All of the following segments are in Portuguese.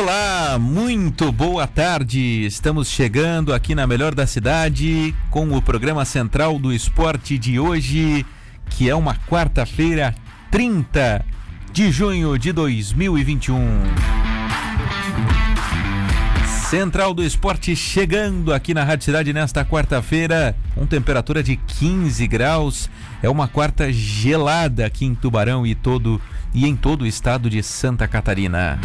Olá, muito boa tarde. Estamos chegando aqui na melhor da cidade com o programa central do esporte de hoje, que é uma quarta-feira, 30 de junho de 2021. Central do Esporte chegando aqui na Rádio Cidade nesta quarta-feira, com temperatura de 15 graus. É uma quarta gelada aqui em Tubarão e todo e em todo o estado de Santa Catarina.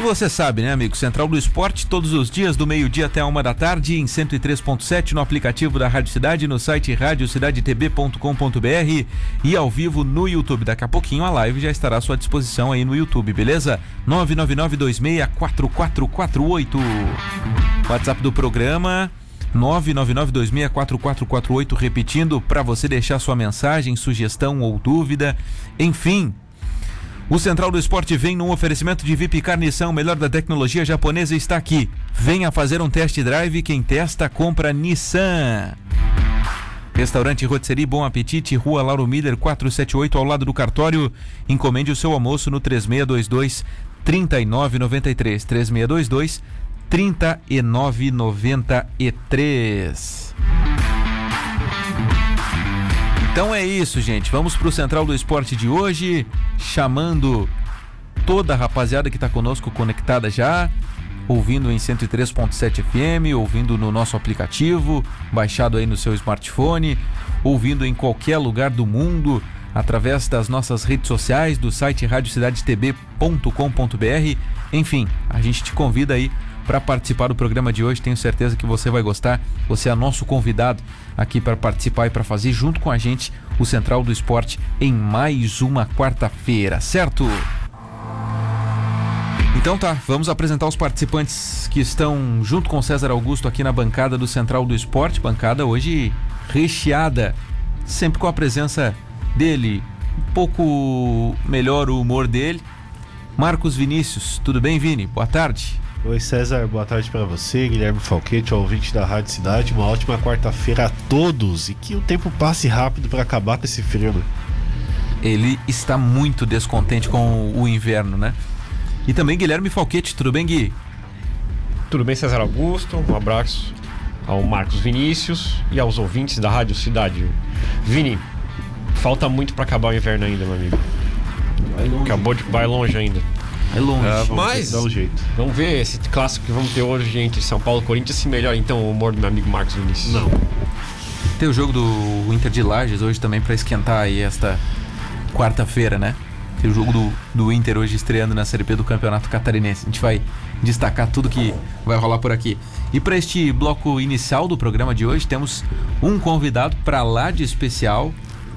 E você sabe, né, amigo? Central do Esporte, todos os dias, do meio-dia até a uma da tarde, em 103.7, no aplicativo da Rádio Cidade, no site radiocidadetb.com.br e ao vivo no YouTube. Daqui a pouquinho a live já estará à sua disposição aí no YouTube, beleza? 999264448. WhatsApp do programa 999264448, repetindo para você deixar sua mensagem, sugestão ou dúvida, enfim, o Central do Esporte vem num oferecimento de VIP Carnição, melhor da tecnologia japonesa está aqui. Venha fazer um test drive, quem testa compra Nissan. Restaurante Rotisserie Bom Apetite, Rua Lauro Miller 478 ao lado do cartório. Encomende o seu almoço no 3622 3993 3622 3993. Então é isso, gente. Vamos pro Central do Esporte de hoje, chamando toda a rapaziada que está conosco conectada já, ouvindo em 103.7 FM, ouvindo no nosso aplicativo, baixado aí no seu smartphone, ouvindo em qualquer lugar do mundo, através das nossas redes sociais, do site radiocidadetb.com.br. Enfim, a gente te convida aí para participar do programa de hoje. Tenho certeza que você vai gostar. Você é nosso convidado aqui para participar e para fazer junto com a gente o Central do Esporte em mais uma quarta-feira, certo? Então tá, vamos apresentar os participantes que estão junto com César Augusto aqui na bancada do Central do Esporte, bancada hoje recheada, sempre com a presença dele, um pouco melhor o humor dele. Marcos Vinícius, tudo bem, Vini? Boa tarde. Oi César, boa tarde para você, Guilherme Falquete, ouvinte da Rádio Cidade. Uma ótima quarta-feira a todos e que o tempo passe rápido para acabar com esse frio. Né? Ele está muito descontente com o inverno, né? E também Guilherme Falquete, tudo bem, Gui? Tudo bem, César Augusto? Um abraço ao Marcos Vinícius e aos ouvintes da Rádio Cidade. Vini, falta muito para acabar o inverno ainda, meu amigo. Vai longe. Acabou de vai longe ainda. É longe. É, vamos Mas, dar um jeito. Vamos ver esse clássico que vamos ter hoje entre São Paulo e Corinthians se melhora então o humor do meu amigo Marcos Vinícius. Não. Tem o jogo do Inter de Lages hoje também para esquentar aí esta quarta-feira, né? Tem o jogo do, do Inter hoje estreando na Série B do Campeonato Catarinense. A gente vai destacar tudo que vai rolar por aqui. E para este bloco inicial do programa de hoje, temos um convidado para lá de especial,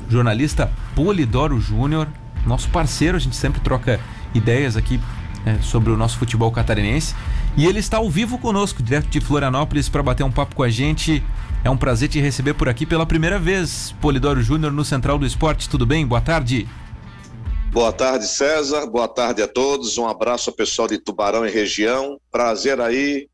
jornalista Polidoro Júnior, nosso parceiro, a gente sempre troca ideias aqui é, sobre o nosso futebol catarinense. E ele está ao vivo conosco, direto de Florianópolis, para bater um papo com a gente. É um prazer te receber por aqui pela primeira vez, Polidoro Júnior, no Central do Esporte. Tudo bem? Boa tarde. Boa tarde, César. Boa tarde a todos. Um abraço ao pessoal de Tubarão e região. Prazer aí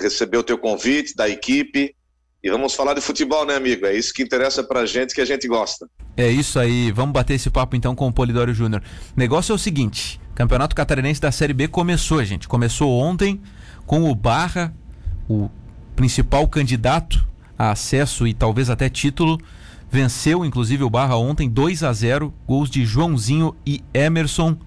receber o teu convite da equipe. E vamos falar de futebol, né, amigo? É isso que interessa pra gente, que a gente gosta. É isso aí. Vamos bater esse papo então com o Polidoro Júnior. O negócio é o seguinte: Campeonato Catarinense da Série B começou, gente. Começou ontem com o Barra, o principal candidato a acesso e talvez até título. Venceu, inclusive, o Barra ontem 2 a 0 gols de Joãozinho e Emerson.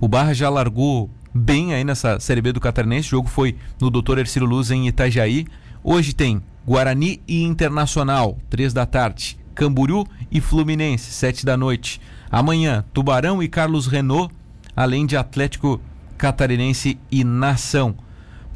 O Barra já largou bem aí nessa Série B do Catarinense. O jogo foi no Dr. Ercílio Luz em Itajaí. Hoje tem Guarani e Internacional, 3 da tarde. Camboriú e Fluminense, 7 da noite. Amanhã, Tubarão e Carlos Renault além de Atlético Catarinense e Nação.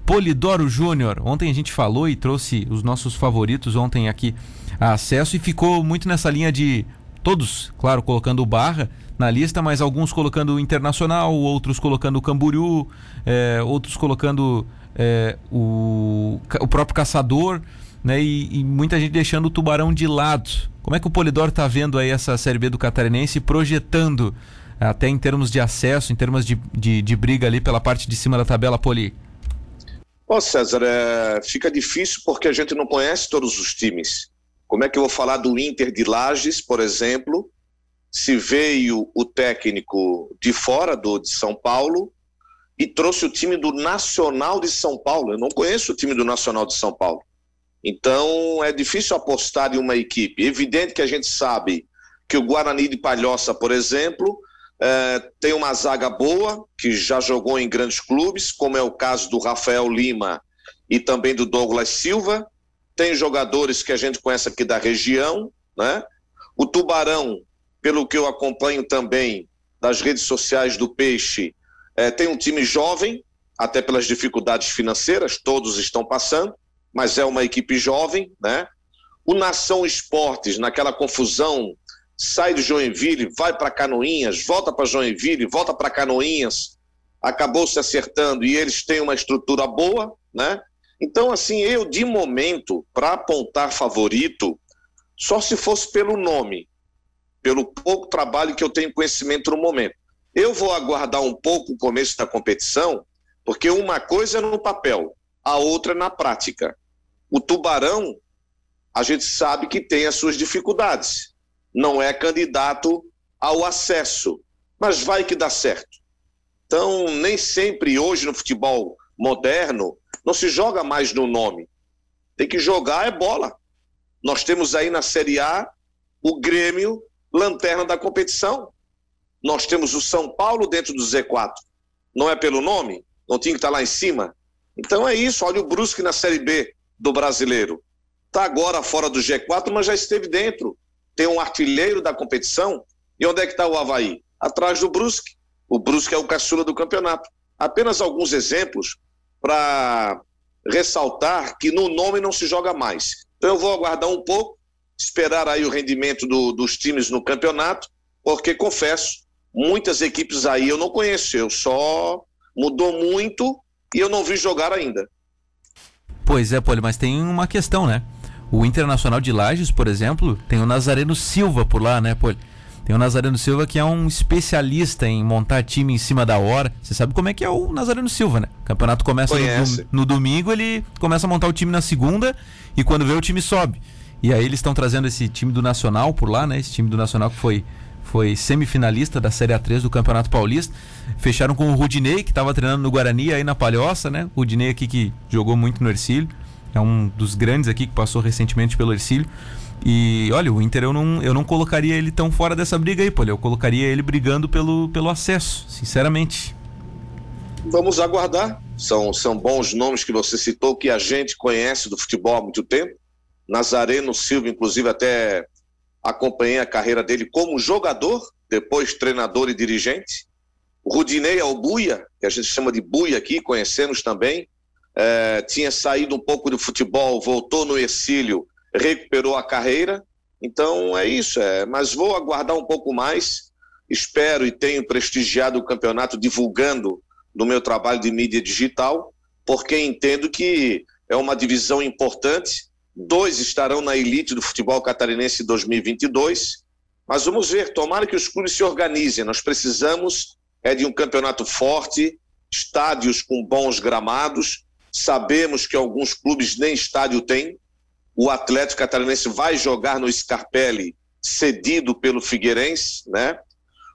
Polidoro Júnior, ontem a gente falou e trouxe os nossos favoritos ontem aqui a acesso e ficou muito nessa linha de todos, claro, colocando o Barra na lista, mas alguns colocando o Internacional, outros colocando o Camboriú, é, outros colocando é, o, o próprio Caçador, né? E, e, muita gente deixando o Tubarão de lado. Como é que o Polidoro está vendo aí essa Série B do Catarinense projetando até em termos de acesso, em termos de, de, de briga ali pela parte de cima da tabela, Poli? Ô César, é, fica difícil porque a gente não conhece todos os times. Como é que eu vou falar do Inter de Lages, por exemplo, se veio o técnico de fora do de São Paulo e trouxe o time do Nacional de São Paulo. Eu não conheço o time do Nacional de São Paulo. Então é difícil apostar em uma equipe. Evidente que a gente sabe que o Guarani de Palhoça, por exemplo, é, tem uma zaga boa, que já jogou em grandes clubes, como é o caso do Rafael Lima e também do Douglas Silva. Tem jogadores que a gente conhece aqui da região, né? O Tubarão, pelo que eu acompanho também das redes sociais do Peixe, é, tem um time jovem, até pelas dificuldades financeiras, todos estão passando, mas é uma equipe jovem, né? O Nação Esportes, naquela confusão sai de Joinville, vai para Canoinhas, volta para Joinville, volta para Canoinhas, acabou se acertando e eles têm uma estrutura boa, né? Então, assim, eu de momento, para apontar favorito, só se fosse pelo nome, pelo pouco trabalho que eu tenho conhecimento no momento. Eu vou aguardar um pouco o começo da competição, porque uma coisa é no papel, a outra é na prática. O Tubarão, a gente sabe que tem as suas dificuldades não é candidato ao acesso, mas vai que dá certo. Então, nem sempre hoje no futebol moderno não se joga mais no nome. Tem que jogar é bola. Nós temos aí na Série A o Grêmio lanterna da competição. Nós temos o São Paulo dentro do Z4. Não é pelo nome? Não tinha que estar lá em cima? Então é isso. Olha o Brusque na Série B do brasileiro. Está agora fora do G4, mas já esteve dentro tem um artilheiro da competição. E onde é que está o Havaí? Atrás do Brusque. O Brusque é o caçula do campeonato. Apenas alguns exemplos para ressaltar que no nome não se joga mais. Então eu vou aguardar um pouco, esperar aí o rendimento do, dos times no campeonato, porque confesso, muitas equipes aí eu não conheço, eu só mudou muito e eu não vi jogar ainda. Pois é, Poli, mas tem uma questão, né? O Internacional de Lages, por exemplo, tem o Nazareno Silva por lá, né, pô? Tem o Nazareno Silva que é um especialista em montar time em cima da hora. Você sabe como é que é o Nazareno Silva, né? O campeonato começa no, no, domingo, ele começa a montar o time na segunda e quando vê o time sobe. E aí eles estão trazendo esse time do Nacional por lá, né? Esse time do Nacional que foi, foi semifinalista da Série A3 do Campeonato Paulista. Fecharam com o Rudinei, que estava treinando no Guarani aí na Palhoça, né? O Rudinei aqui que jogou muito no Ercílio é um dos grandes aqui que passou recentemente pelo Ercílio. E olha, o Inter eu não, eu não colocaria ele tão fora dessa briga aí, pô. Eu colocaria ele brigando pelo, pelo acesso, sinceramente. Vamos aguardar. São, são bons nomes que você citou, que a gente conhece do futebol há muito tempo. Nazareno Silva, inclusive, até acompanhei a carreira dele como jogador, depois treinador e dirigente. Rudinei Albuia, que a gente chama de Buia aqui, conhecemos também é, tinha saído um pouco do futebol, voltou no exílio, recuperou a carreira. Então é isso, é, mas vou aguardar um pouco mais. Espero e tenho prestigiado o campeonato divulgando no meu trabalho de mídia digital, porque entendo que é uma divisão importante. Dois estarão na elite do futebol catarinense 2022. Mas vamos ver, tomara que os clubes se organizem. Nós precisamos é de um campeonato forte, estádios com bons gramados, Sabemos que alguns clubes nem estádio têm. O Atlético Catarinense vai jogar no Scarpelli, cedido pelo Figueirense, né?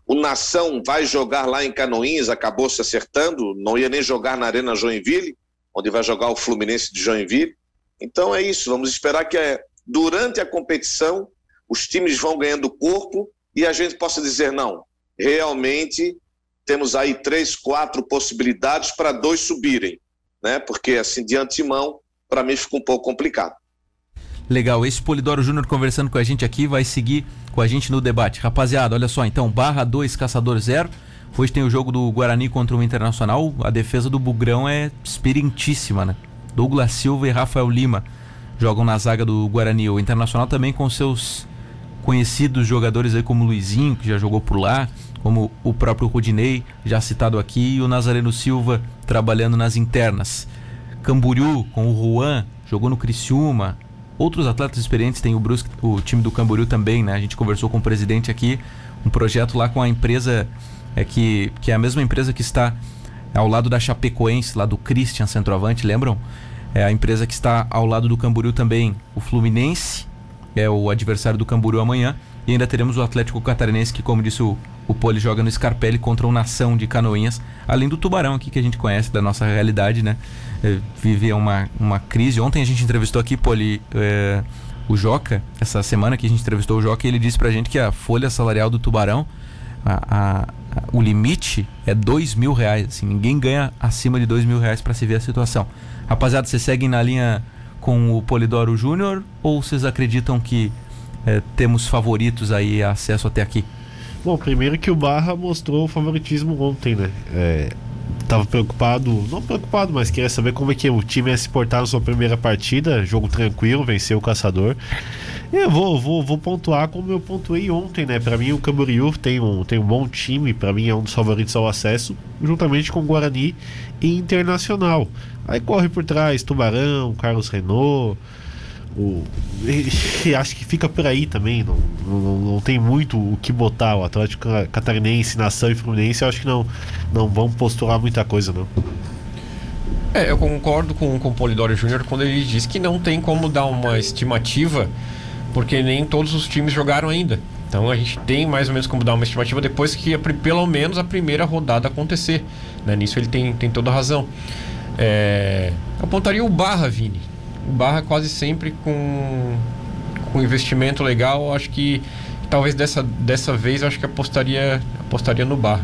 O Nação vai jogar lá em Canoinhas, acabou se acertando, não ia nem jogar na Arena Joinville, onde vai jogar o Fluminense de Joinville. Então é isso, vamos esperar que é, durante a competição os times vão ganhando corpo e a gente possa dizer não, realmente temos aí três, quatro possibilidades para dois subirem né? Porque assim, de antemão, para mim fica um pouco complicado. Legal, esse Polidoro Júnior conversando com a gente aqui vai seguir com a gente no debate. Rapaziada, olha só, então, barra 2, Caçador 0. Hoje tem o jogo do Guarani contra o Internacional. A defesa do Bugrão é experientíssima, né? Douglas Silva e Rafael Lima jogam na zaga do Guarani. O Internacional também com seus conhecidos jogadores aí como Luizinho, que já jogou por lá, como o próprio Rudinei, já citado aqui, e o Nazareno Silva trabalhando nas internas. Camboriú com o Juan, jogou no Criciúma. Outros atletas experientes tem o Brusque, o time do Camboriú também, né? A gente conversou com o presidente aqui, um projeto lá com a empresa é que, que é a mesma empresa que está ao lado da Chapecoense, lá do Christian Centroavante, lembram? É a empresa que está ao lado do Camboriú também, o Fluminense é o adversário do Camburu amanhã. E ainda teremos o Atlético Catarinense, que, como disse o, o Poli, joga no Scarpelli contra o Nação de Canoinhas, além do Tubarão aqui que a gente conhece da nossa realidade, né? É, vive uma, uma crise. Ontem a gente entrevistou aqui, Poli, é, o Joca, essa semana que a gente entrevistou o Joca, e ele disse pra gente que a folha salarial do Tubarão, a, a, a, o limite é dois mil reais. Assim, ninguém ganha acima de dois mil reais para se ver a situação. Rapaziada, vocês seguem na linha com o Polidoro Júnior ou vocês acreditam que é, temos favoritos aí a acesso até aqui? Bom, primeiro que o Barra mostrou o favoritismo ontem, né? É, tava preocupado, não preocupado, mas queria saber como é que o time ia se portar na sua primeira partida, jogo tranquilo, venceu o Caçador. Eu vou, vou, vou pontuar como eu pontuei ontem, né? Para mim o Camboriú tem um, tem um bom time, para mim é um dos favoritos ao acesso, juntamente com Guarani e Internacional. Aí corre por trás Tubarão, Carlos Renault, o, acho que fica por aí também. Não, não, não, tem muito o que botar. O Atlético Catarinense, Nação e Fluminense, eu acho que não, não vão postular muita coisa, não. É, eu concordo com, com o Polidoro Júnior quando ele diz que não tem como dar uma estimativa, porque nem todos os times jogaram ainda. Então a gente tem mais ou menos como dar uma estimativa depois que a, pelo menos a primeira rodada acontecer. Né? Nisso ele tem, tem toda a razão. É, apontaria o Barra, Vini barra quase sempre com, com investimento legal. Acho que talvez dessa, dessa vez acho que apostaria, apostaria no Barra.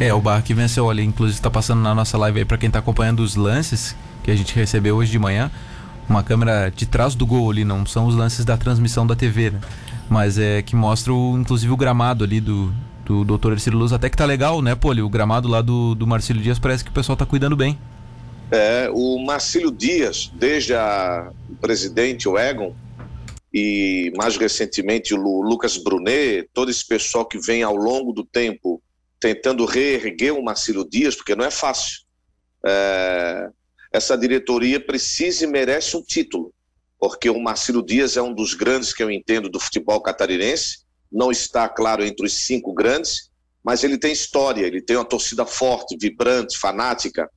É, o Barra que venceu ali, inclusive está passando na nossa live aí para quem está acompanhando os lances que a gente recebeu hoje de manhã. Uma câmera de trás do gol ali, não são os lances da transmissão da TV, né? Mas é que mostra o, inclusive o gramado ali do, do Dr. Ercílio Luz, até que tá legal, né, Poli? O gramado lá do, do Marcílio Dias parece que o pessoal tá cuidando bem. É, o Marcílio Dias, desde a, presidente, o Egon, e mais recentemente o Lucas Brunet, todo esse pessoal que vem ao longo do tempo tentando reerguer o Marcílio Dias, porque não é fácil. É, essa diretoria precisa e merece um título, porque o Marcílio Dias é um dos grandes que eu entendo do futebol catarinense, não está, claro, entre os cinco grandes, mas ele tem história, ele tem uma torcida forte, vibrante, fanática,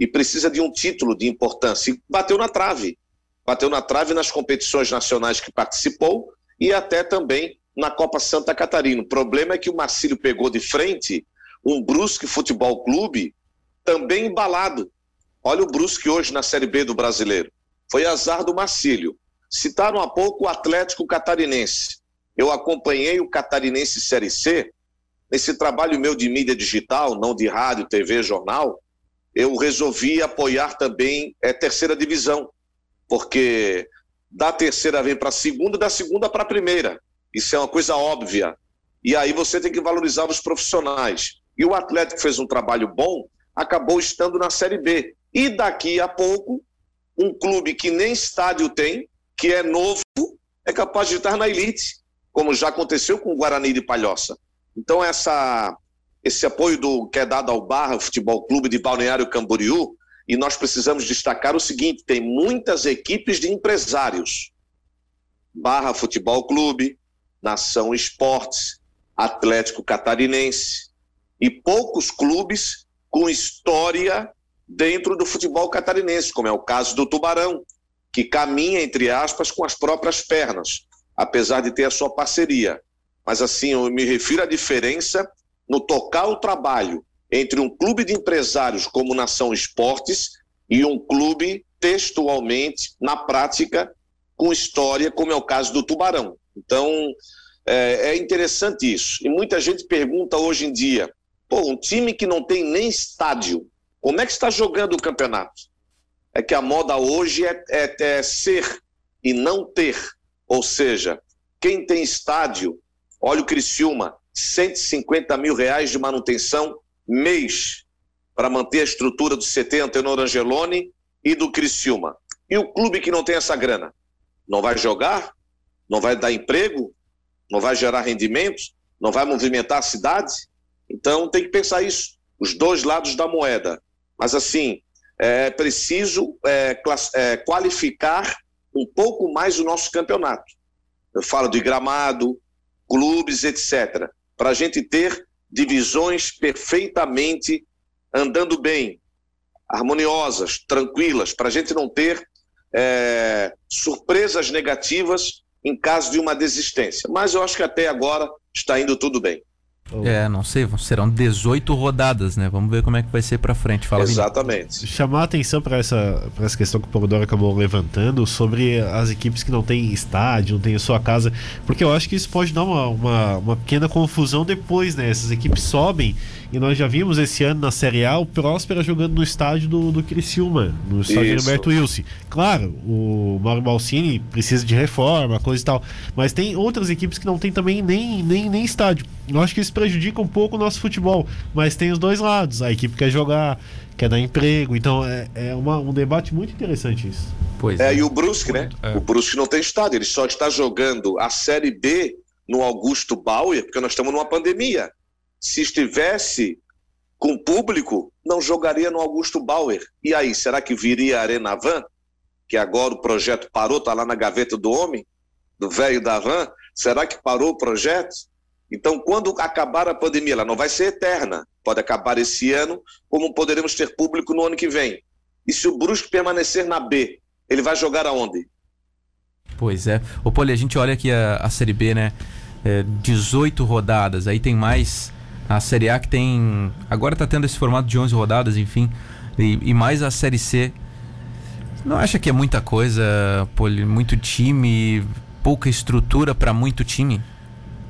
e precisa de um título de importância. E bateu na trave. Bateu na trave nas competições nacionais que participou e até também na Copa Santa Catarina. O problema é que o Marcílio pegou de frente um Brusque Futebol Clube também embalado. Olha o Brusque hoje na Série B do Brasileiro. Foi azar do Marcílio. Citaram há pouco o Atlético Catarinense. Eu acompanhei o Catarinense Série C nesse trabalho meu de mídia digital, não de rádio, TV, jornal eu resolvi apoiar também é, terceira divisão, porque da terceira vem para a segunda, da segunda para a primeira. Isso é uma coisa óbvia. E aí você tem que valorizar os profissionais. E o Atlético fez um trabalho bom, acabou estando na Série B. E daqui a pouco, um clube que nem estádio tem, que é novo, é capaz de estar na elite, como já aconteceu com o Guarani de Palhoça. Então, essa esse apoio do, que é dado ao Barra Futebol Clube de Balneário Camboriú, e nós precisamos destacar o seguinte: tem muitas equipes de empresários. Barra Futebol Clube, Nação Esportes, Atlético Catarinense, e poucos clubes com história dentro do futebol catarinense, como é o caso do Tubarão, que caminha, entre aspas, com as próprias pernas, apesar de ter a sua parceria. Mas assim, eu me refiro à diferença no tocar o trabalho entre um clube de empresários como Nação Esportes e um clube textualmente, na prática, com história, como é o caso do Tubarão. Então, é, é interessante isso. E muita gente pergunta hoje em dia: pô, um time que não tem nem estádio, como é que está jogando o campeonato? É que a moda hoje é, é, é ser e não ter. Ou seja, quem tem estádio, olha o Criciúma, 150 mil reais de manutenção mês para manter a estrutura do CT Antenor Angeloni e do Criciúma. E o clube que não tem essa grana? Não vai jogar? Não vai dar emprego? Não vai gerar rendimentos? Não vai movimentar a cidade? Então tem que pensar isso, os dois lados da moeda. Mas assim, é preciso é, é, qualificar um pouco mais o nosso campeonato. Eu falo de gramado, clubes, etc para a gente ter divisões perfeitamente andando bem, harmoniosas, tranquilas, para a gente não ter é, surpresas negativas em caso de uma desistência. Mas eu acho que até agora está indo tudo bem. É, não sei, serão 18 rodadas, né? Vamos ver como é que vai ser para frente. Fala, Exatamente. Vini. Chamar a atenção para essa, essa questão que o Pomodoro acabou levantando sobre as equipes que não têm estádio, não têm sua casa, porque eu acho que isso pode dar uma, uma, uma pequena confusão depois, né? Essas equipes sobem e nós já vimos esse ano na Série A o Próspera jogando no estádio do, do Criciúma, no estádio Isso. Roberto Wilson. Claro, o Mauro Balsini precisa de reforma, coisa e tal. Mas tem outras equipes que não tem também nem, nem, nem estádio. Eu acho que isso prejudica um pouco o nosso futebol. Mas tem os dois lados. A equipe quer jogar, quer dar emprego. Então é, é uma, um debate muito interessante isso. Pois é, é. e o Brusque, né? É. O Brusque não tem estádio, ele só está jogando a Série B no Augusto Bauer, porque nós estamos numa pandemia se estivesse com público, não jogaria no Augusto Bauer. E aí, será que viria a Arena Van? Que agora o projeto parou, está lá na gaveta do homem, do velho da Van. Será que parou o projeto? Então, quando acabar a pandemia, ela não vai ser eterna. Pode acabar esse ano, como poderemos ter público no ano que vem. E se o Brusque permanecer na B, ele vai jogar aonde? Pois é. Ô, Poli, a gente olha aqui a, a Série B, né? É, 18 rodadas, aí tem mais a Série A que tem. Agora está tendo esse formato de 11 rodadas, enfim. E, e, mais a Série C. Não acha que é muita coisa? Muito time, pouca estrutura para muito time?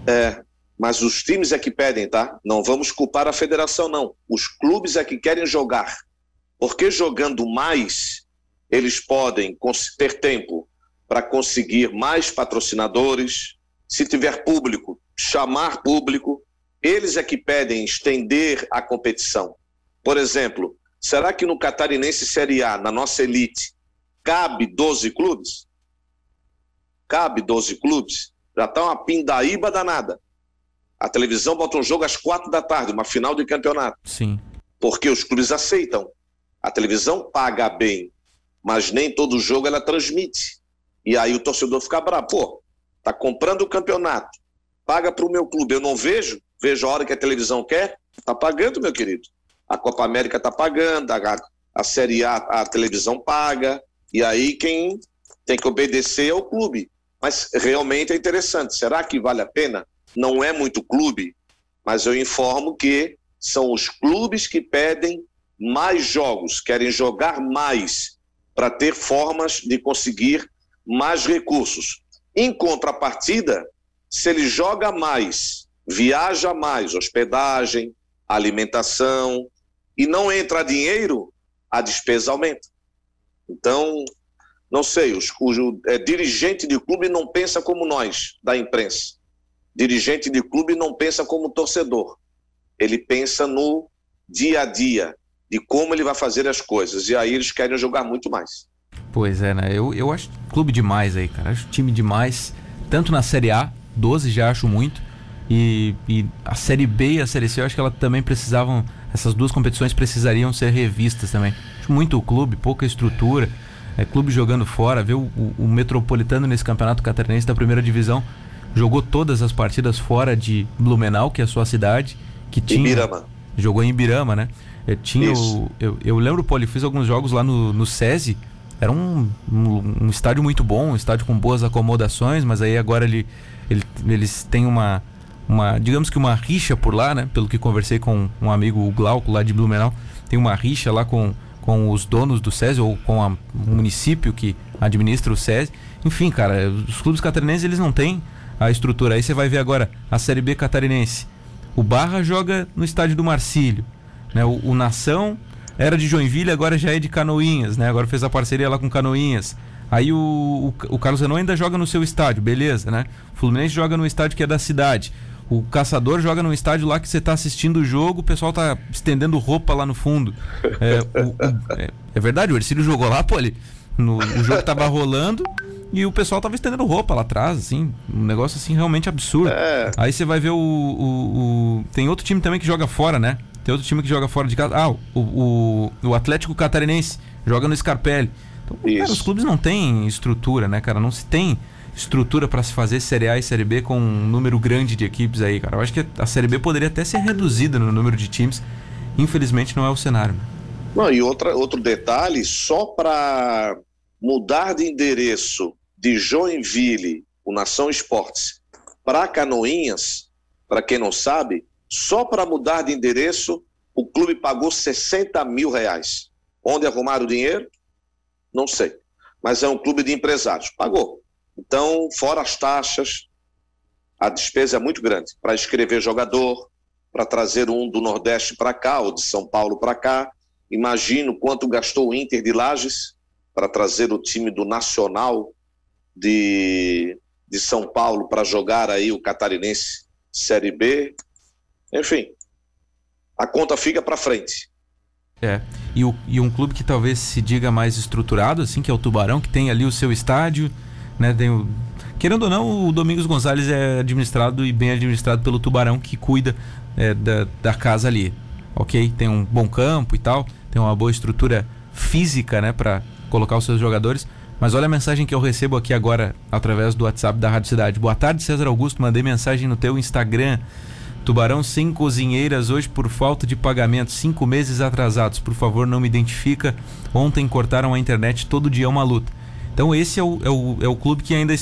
É, mas os times é que pedem, tá? Não vamos culpar a federação, não. Os clubes é que querem jogar. Porque jogando mais, eles podem ter tempo para conseguir mais patrocinadores. Se tiver público, chamar público eles é que pedem estender a competição. Por exemplo, será que no Catarinense Série A, na nossa elite, cabe 12 clubes? Cabe 12 clubes? Já está uma pindaíba danada. A televisão bota um jogo às quatro da tarde, uma final de campeonato. Sim. Porque os clubes aceitam. A televisão paga bem, mas nem todo jogo ela transmite. E aí o torcedor fica bravo. Pô, tá comprando o campeonato, paga para o meu clube, eu não vejo, vejo a hora que a televisão quer, está pagando, meu querido. A Copa América está pagando, a, a Série A a televisão paga, e aí quem tem que obedecer é o clube. Mas realmente é interessante. Será que vale a pena? Não é muito clube, mas eu informo que são os clubes que pedem mais jogos, querem jogar mais para ter formas de conseguir mais recursos. Em contrapartida, se ele joga mais viaja mais, hospedagem, alimentação, e não entra dinheiro, a despesa aumenta. Então, não sei, os, o é, dirigente de clube não pensa como nós, da imprensa. Dirigente de clube não pensa como torcedor. Ele pensa no dia a dia, de como ele vai fazer as coisas. E aí eles querem jogar muito mais. Pois é, né? Eu, eu acho clube demais aí, cara. Acho time demais. Tanto na Série A, 12 já acho muito. E, e, a Série B e a Série C, eu acho que elas também precisavam, essas duas competições precisariam ser revistas também. Muito o clube, pouca estrutura, é, clube jogando fora, ver o, o, Metropolitano nesse campeonato catarinense da primeira divisão, jogou todas as partidas fora de Blumenau, que é a sua cidade, que tinha... Ibirama. Jogou em Ibirama, né? É, tinha o, eu, eu lembro, Poli, fiz alguns jogos lá no, no SESI, era um, um, um, estádio muito bom, um estádio com boas acomodações, mas aí agora ele, ele, eles têm uma uma, digamos que uma rixa por lá, né? Pelo que conversei com um amigo, o Glauco, lá de Blumenau, tem uma rixa lá com, com os donos do SESI ou com o município que administra o SESI. Enfim, cara, os clubes catarinenses eles não têm a estrutura. Aí você vai ver agora a Série B catarinense. O Barra joga no estádio do Marcílio, né? O, o Nação era de Joinville, agora já é de Canoinhas, né? Agora fez a parceria lá com Canoinhas. Aí o, o, o Carlos Renault ainda joga no seu estádio, beleza, né? O Fluminense joga no estádio que é da cidade. O caçador joga num estádio lá que você está assistindo o jogo, o pessoal tá estendendo roupa lá no fundo. É, o, o, é, é verdade, o Ercílio jogou lá, pô, ele, no, o jogo tava rolando e o pessoal tava estendendo roupa lá atrás, assim, um negócio assim realmente absurdo. É. Aí você vai ver o, o, Tem outro time também que joga fora, né? Tem outro time que joga fora de casa. Ah, o, o, o Atlético Catarinense joga no Scarpelli. Então, cara, os clubes não têm estrutura, né, cara? Não se tem estrutura para se fazer Série A e Série B com um número grande de equipes aí, cara. Eu acho que a Série B poderia até ser reduzida no número de times. Infelizmente não é o cenário. Não, e outra, outro detalhe, só para mudar de endereço de Joinville, o Nação Esportes, para Canoinhas, para quem não sabe, só para mudar de endereço, o clube pagou 60 mil reais. Onde arrumaram o dinheiro? Não sei. Mas é um clube de empresários. Pagou. Então, fora as taxas, a despesa é muito grande para escrever jogador, para trazer um do Nordeste para cá, ou de São Paulo para cá. Imagino quanto gastou o Inter de Lages para trazer o time do Nacional de, de São Paulo para jogar aí o Catarinense Série B. Enfim, a conta fica para frente. É. E, o, e um clube que talvez se diga mais estruturado, assim, que é o Tubarão, que tem ali o seu estádio, né? Tem o, querendo ou não, o Domingos Gonzalez é administrado e bem administrado pelo Tubarão, que cuida é, da, da casa ali. Ok? Tem um bom campo e tal, tem uma boa estrutura física, né, para colocar os seus jogadores. Mas olha a mensagem que eu recebo aqui agora através do WhatsApp da Rádio Cidade. Boa tarde, César Augusto. Mandei mensagem no teu Instagram. Tubarão sem cozinheiras hoje por falta de pagamento, cinco meses atrasados. Por favor, não me identifica. Ontem cortaram a internet, todo dia é uma luta. Então esse é o, é o, é o clube que ainda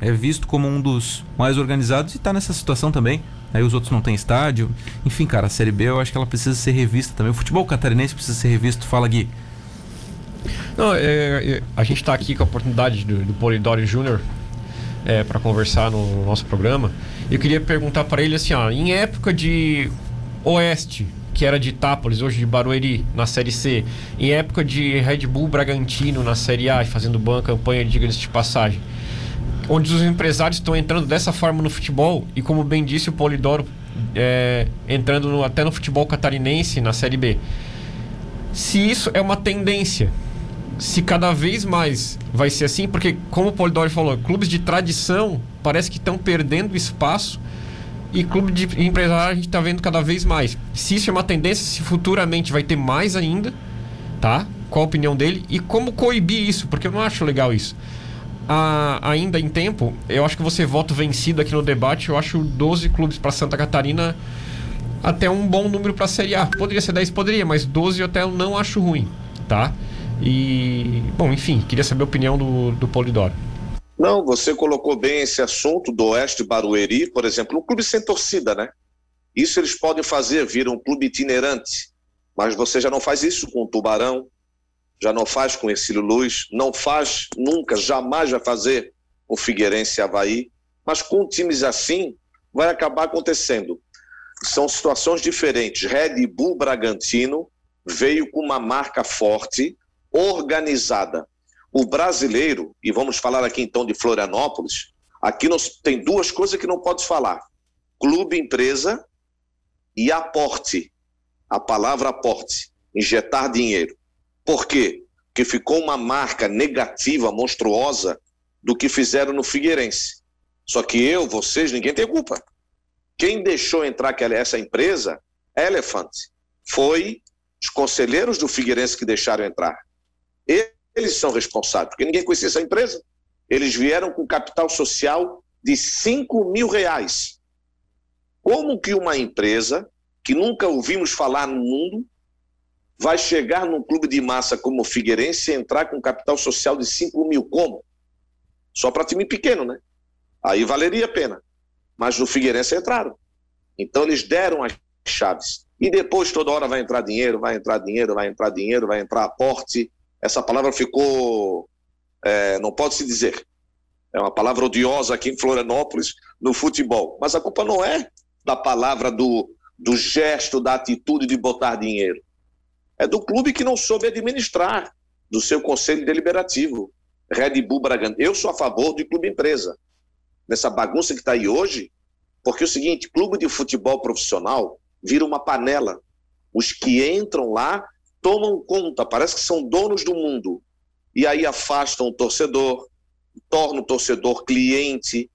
é visto como um dos mais organizados e está nessa situação também. Aí os outros não têm estádio. Enfim, cara, a Série B eu acho que ela precisa ser revista também. O futebol catarinense precisa ser revisto. Fala, Gui. Não, é, é, a gente está aqui com a oportunidade do, do Polidori Júnior é, para conversar no nosso programa. Eu queria perguntar para ele assim, ó, em época de Oeste, que era de Itápolis, hoje de Barueri, na Série C, em época de Red Bull Bragantino na Série A, fazendo boa campanha, diga-se de passagem, onde os empresários estão entrando dessa forma no futebol, e como bem disse o Polidoro, é, entrando no, até no futebol catarinense, na Série B. Se isso é uma tendência, se cada vez mais vai ser assim, porque, como o Polidoro falou, clubes de tradição parece que estão perdendo espaço e clube de empresário a gente está vendo cada vez mais. Se isso é uma tendência, se futuramente vai ter mais ainda, tá? Qual a opinião dele e como coibir isso, porque eu não acho legal isso. Ah, ainda em tempo, eu acho que você voto vencido aqui no debate, eu acho 12 clubes para Santa Catarina até um bom número para a Série A. Poderia ser 10, poderia, mas 12 eu até não acho ruim, tá? E, bom, enfim, queria saber a opinião do, do Polidoro. Não, você colocou bem esse assunto do Oeste Barueri, por exemplo, um clube sem torcida, né? Isso eles podem fazer, vir um clube itinerante, mas você já não faz isso com o Tubarão, já não faz com Ercílio Luz, não faz nunca, jamais vai fazer com Figueirense e Havaí, mas com times assim vai acabar acontecendo. São situações diferentes. Red Bull Bragantino veio com uma marca forte, organizada. O brasileiro, e vamos falar aqui então de Florianópolis, aqui nós, tem duas coisas que não pode falar: clube, empresa e aporte. A palavra aporte, injetar dinheiro. Por quê? Porque ficou uma marca negativa, monstruosa, do que fizeram no Figueirense. Só que eu, vocês, ninguém tem culpa. Quem deixou entrar essa empresa, Elephant, foi os conselheiros do Figueirense que deixaram entrar. Eles são responsáveis, porque ninguém conhecia essa empresa. Eles vieram com capital social de 5 mil reais. Como que uma empresa que nunca ouvimos falar no mundo vai chegar num clube de massa como o Figueirense e entrar com capital social de 5 mil? Como? Só para time pequeno, né? Aí valeria a pena. Mas no Figueirense entraram. Então eles deram as chaves. E depois toda hora vai entrar dinheiro, vai entrar dinheiro, vai entrar dinheiro, vai entrar aporte, essa palavra ficou, é, não pode se dizer, é uma palavra odiosa aqui em Florianópolis, no futebol. Mas a culpa não é da palavra, do, do gesto, da atitude de botar dinheiro. É do clube que não soube administrar, do seu conselho deliberativo. Red Bull Bragantino. Eu sou a favor de clube empresa. Nessa bagunça que está aí hoje, porque é o seguinte: clube de futebol profissional vira uma panela. Os que entram lá tomam conta, parece que são donos do mundo. E aí afastam o torcedor, tornam o torcedor cliente,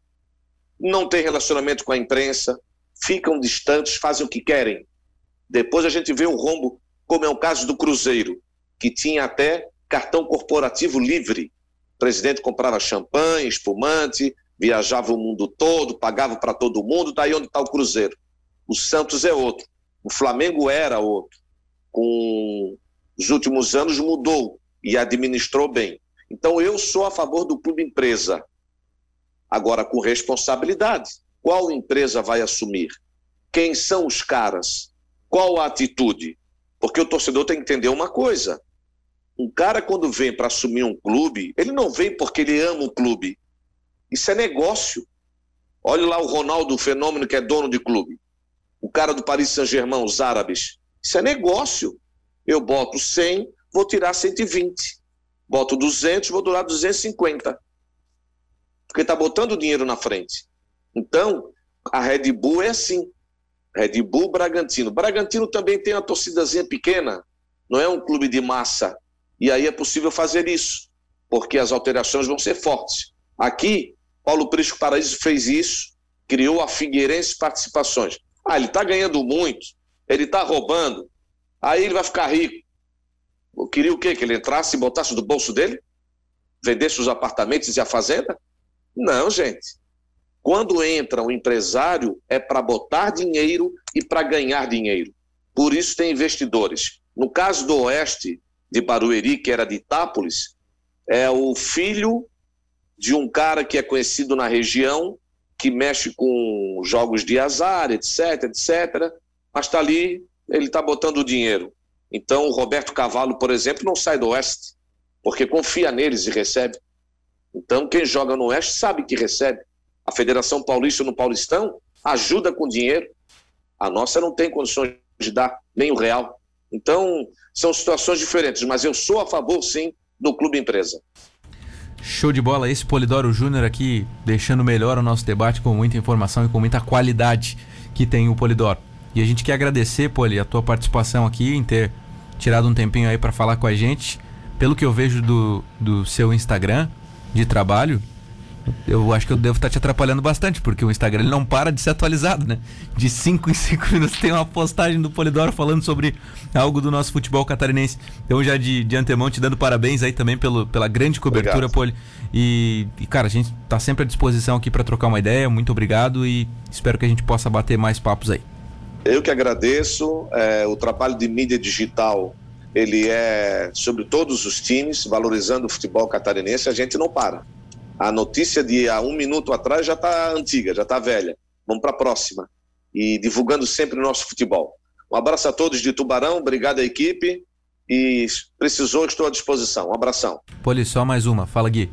não tem relacionamento com a imprensa, ficam distantes, fazem o que querem. Depois a gente vê o rombo, como é o caso do Cruzeiro, que tinha até cartão corporativo livre. O presidente comprava champanhe, espumante, viajava o mundo todo, pagava para todo mundo, daí onde está o Cruzeiro. O Santos é outro, o Flamengo era outro com os últimos anos mudou e administrou bem. Então eu sou a favor do clube empresa. agora com responsabilidade. Qual empresa vai assumir? Quem são os caras? Qual a atitude? Porque o torcedor tem que entender uma coisa: um cara, quando vem para assumir um clube, ele não vem porque ele ama o clube. Isso é negócio. Olha lá o Ronaldo, o fenômeno que é dono de clube. O cara do Paris Saint-Germain, os árabes. Isso é negócio. Eu boto 100, vou tirar 120. Boto 200, vou durar 250. Porque está botando dinheiro na frente. Então, a Red Bull é assim. Red Bull Bragantino. Bragantino também tem uma torcidazinha pequena, não é um clube de massa. E aí é possível fazer isso, porque as alterações vão ser fortes. Aqui, Paulo Prisco Paraíso fez isso, criou a Figueirense Participações. Ah, ele está ganhando muito, ele está roubando, aí ele vai ficar rico. Eu queria o quê? Que ele entrasse e botasse do bolso dele? Vendesse os apartamentos e a fazenda? Não, gente. Quando entra um empresário, é para botar dinheiro e para ganhar dinheiro. Por isso tem investidores. No caso do Oeste, de Barueri, que era de Itápolis, é o filho de um cara que é conhecido na região, que mexe com jogos de azar, etc, etc, mas está ali, ele está botando dinheiro. Então, o Roberto Cavalo, por exemplo, não sai do Oeste, porque confia neles e recebe. Então, quem joga no Oeste sabe que recebe. A Federação Paulista no Paulistão ajuda com dinheiro. A nossa não tem condições de dar nem o real. Então, são situações diferentes, mas eu sou a favor, sim, do clube empresa. Show de bola, esse Polidoro Júnior aqui deixando melhor o nosso debate com muita informação e com muita qualidade que tem o Polidoro. E a gente quer agradecer, Poli, a tua participação aqui, em ter tirado um tempinho aí para falar com a gente. Pelo que eu vejo do, do seu Instagram de trabalho, eu acho que eu devo estar te atrapalhando bastante, porque o Instagram ele não para de ser atualizado, né? De 5 em 5 minutos tem uma postagem do Polidoro falando sobre algo do nosso futebol catarinense. Então, já de, de antemão, te dando parabéns aí também pelo, pela grande cobertura, Poli. E, e, cara, a gente está sempre à disposição aqui para trocar uma ideia. Muito obrigado e espero que a gente possa bater mais papos aí. Eu que agradeço. É, o trabalho de mídia digital ele é sobre todos os times, valorizando o futebol catarinense. A gente não para. A notícia de há um minuto atrás já está antiga, já está velha. Vamos para a próxima. E divulgando sempre o nosso futebol. Um abraço a todos de Tubarão, obrigado à equipe. E precisou, estou à disposição. Um abração. Poli, só mais uma. Fala, Gui.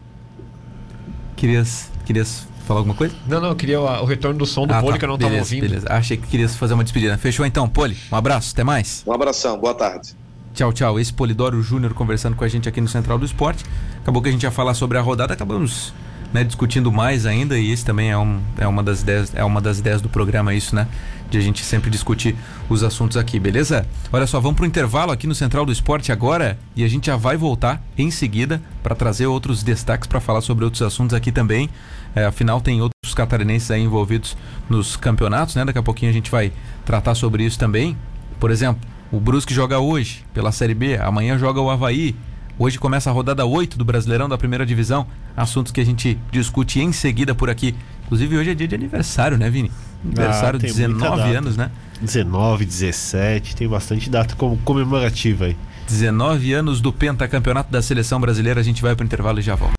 Querias, querias falar alguma coisa? Não, não, eu queria o, o retorno do som do ah, Poli tá. que eu não estava ouvindo. Beleza, achei que querias fazer uma despedida. Fechou então, Poli. Um abraço, até mais. Um abração, boa tarde. Tchau, tchau. Esse Polidoro Júnior conversando com a gente aqui no Central do Esporte. Acabou que a gente ia falar sobre a rodada, acabamos né, discutindo mais ainda, e esse também é, um, é, uma das ideias, é uma das ideias do programa, isso, né? De a gente sempre discutir os assuntos aqui, beleza? Olha só, vamos para o intervalo aqui no Central do Esporte agora e a gente já vai voltar em seguida para trazer outros destaques para falar sobre outros assuntos aqui também. É, afinal, tem outros catarinenses aí envolvidos nos campeonatos, né? Daqui a pouquinho a gente vai tratar sobre isso também. Por exemplo, o Brusque joga hoje pela Série B, amanhã joga o Havaí. Hoje começa a rodada 8 do Brasileirão da primeira divisão. Assuntos que a gente discute em seguida por aqui. Inclusive, hoje é dia de aniversário, né, Vini? Aniversário, ah, 19 anos, né? 19, 17, tem bastante data comemorativa aí. 19 anos do pentacampeonato da seleção brasileira. A gente vai para o intervalo e já volta.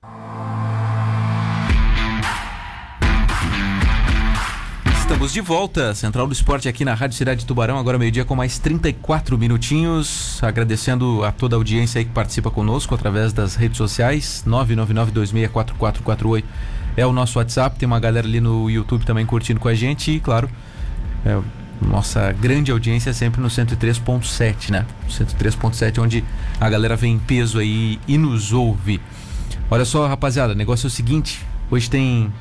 Estamos de volta, Central do Esporte aqui na Rádio Cidade de Tubarão, agora meio-dia com mais 34 minutinhos. Agradecendo a toda a audiência aí que participa conosco através das redes sociais. 999264448 é o nosso WhatsApp. Tem uma galera ali no YouTube também curtindo com a gente e, claro, é, nossa grande audiência é sempre no 103.7, né? 103.7, onde a galera vem em peso aí e nos ouve. Olha só, rapaziada, o negócio é o seguinte: hoje tem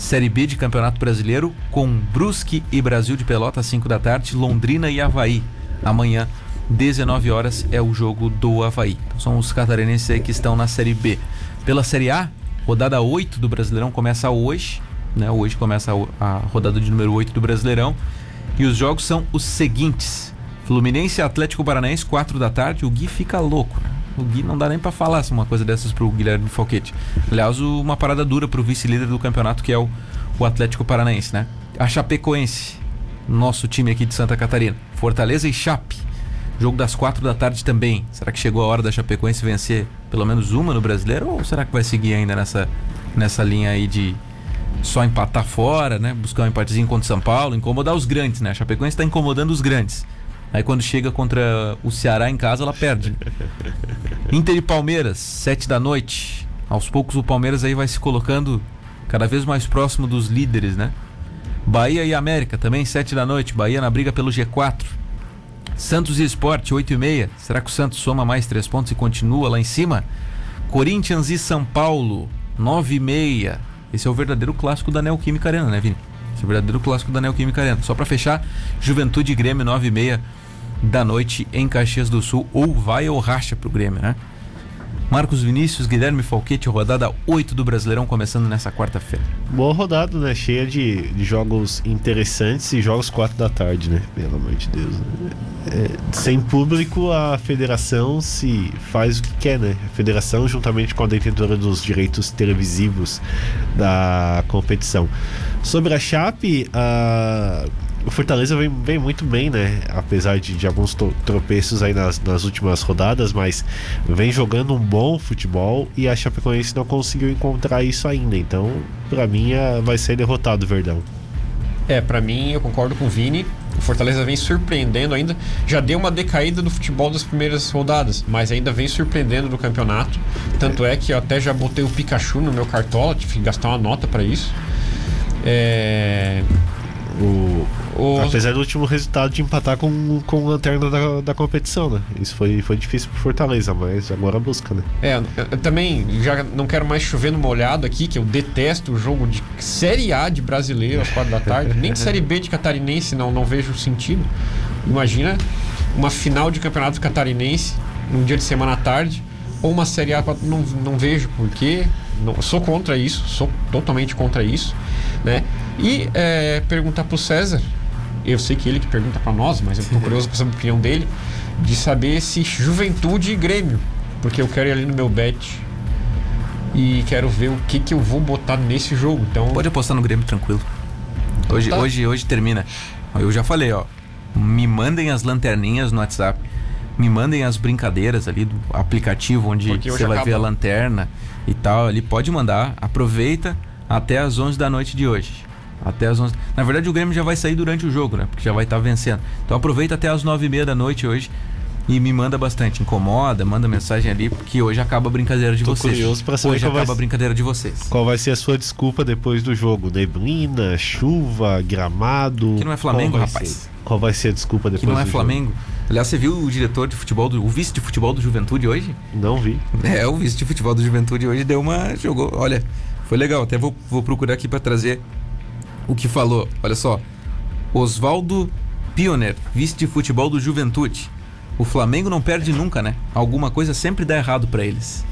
Série B de Campeonato Brasileiro com Brusque e Brasil de Pelotas, 5 da tarde, Londrina e Havaí. Amanhã, 19 horas, é o jogo do Havaí. Então, são os catarinenses aí que estão na Série B. Pela Série A, rodada 8 do Brasileirão começa hoje. Né? Hoje começa a rodada de número 8 do Brasileirão. E os jogos são os seguintes: Fluminense Atlético Paranaense, 4 da tarde. O Gui fica louco, né? O Gui não dá nem para falar uma coisa dessas pro Guilherme Falquete. Aliás, uma parada dura pro vice-líder do campeonato, que é o, Atlético Paranaense, né? A Chapecoense, nosso time aqui de Santa Catarina. Fortaleza e Chape. Jogo das quatro da tarde também. Será que chegou a hora da Chapecoense vencer pelo menos uma no brasileiro? Ou será que vai seguir ainda nessa, nessa linha aí de, só empatar fora, né? Buscar um empatezinho contra o São Paulo, incomodar os grandes, né? A Chapecoense está incomodando os grandes. Aí quando chega contra o Ceará em casa, ela perde. Inter e Palmeiras, sete da noite. Aos poucos o Palmeiras aí vai se colocando cada vez mais próximo dos líderes, né? Bahia e América, também sete da noite. Bahia na briga pelo G4. Santos e Esporte, 8 e meia. Será que o Santos soma mais três pontos e continua lá em cima? Corinthians e São Paulo, 9 e meia. Esse é o verdadeiro clássico da Neoquímica Arena, né, Vini? Esse é o verdadeiro clássico da Neoquímica Arena. Só para fechar, Juventude e Grêmio, 9 e meia da noite em Caxias do Sul. Ou vai ou racha pro Grêmio, né? Marcos Vinícius, Guilherme Falquete, rodada 8 do Brasileirão começando nessa quarta-feira. Boa rodada, né? Cheia de, de, jogos interessantes e jogos 4 da tarde, né? Pelo amor de Deus. Né? É, sem público, a federação se faz o que quer, né? A federação, juntamente com a detentora dos direitos televisivos da competição. Sobre a Chape, a o Fortaleza vem, vem, muito bem, né? Apesar de, de alguns tropeços aí nas, nas, últimas rodadas, mas vem jogando um bom futebol e a Chapecoense não conseguiu encontrar isso ainda. Então, para mim, é, vai ser derrotado o Verdão. É, para mim, eu concordo com o Vini. O Fortaleza vem surpreendendo ainda. Já deu uma decaída no futebol das primeiras rodadas, mas ainda vem surpreendendo no campeonato. Tanto é que eu até já botei o Pikachu no meu cartola, tive que gastar uma nota para isso. É... O, o... Apesar do último resultado de empatar com, com o lanterna da, da competição, né? Isso foi, foi difícil pro Fortaleza, mas agora busca, né? É, eu, eu também já não quero mais chover no molhado aqui, que eu detesto o jogo de Série A de brasileiro às quatro da tarde. Nem de Série B de catarinense não, não vejo sentido. Imagina uma final de campeonato catarinense num dia de semana à tarde, ou uma Série A, não, não vejo porquê. Não, sou contra isso, sou totalmente contra isso, né? E é, perguntar pro César eu sei que ele que pergunta para nós, mas eu tô curioso para saber a opinião dele, de saber se Juventude e Grêmio, porque eu quero ir ali no meu bet e quero ver o que que eu vou botar nesse jogo. Então pode apostar no Grêmio tranquilo. Hoje, tá. hoje, hoje termina. Eu já falei, ó, me mandem as lanterninhas no WhatsApp. Me mandem as brincadeiras ali do aplicativo onde você vai ver a lanterna e tal. Ali pode mandar. Aproveita até as 11 da noite de hoje. Até as 11. Na verdade, o Grêmio já vai sair durante o jogo, né? Porque já vai estar tá vencendo. Então aproveita até as 9 e meia da noite hoje e me manda bastante. Incomoda, manda mensagem ali, porque hoje acaba a brincadeira de Tô vocês. Curioso pra saber hoje acaba vai... a brincadeira de vocês. Qual vai ser a sua desculpa depois do jogo? Neblina, chuva, gramado. Que não é Flamengo, rapaz. Ser? Qual vai ser a desculpa depois do jogo? Que não é Flamengo. Jogo? Aliás, você viu o diretor de futebol, do, o vice de futebol do Juventude hoje? Não vi. É, o vice de futebol do Juventude hoje deu uma. jogou. Olha, foi legal. Até vou, vou procurar aqui para trazer o que falou. Olha só. Oswaldo Pioner, vice de futebol do Juventude. O Flamengo não perde nunca, né? Alguma coisa sempre dá errado para eles.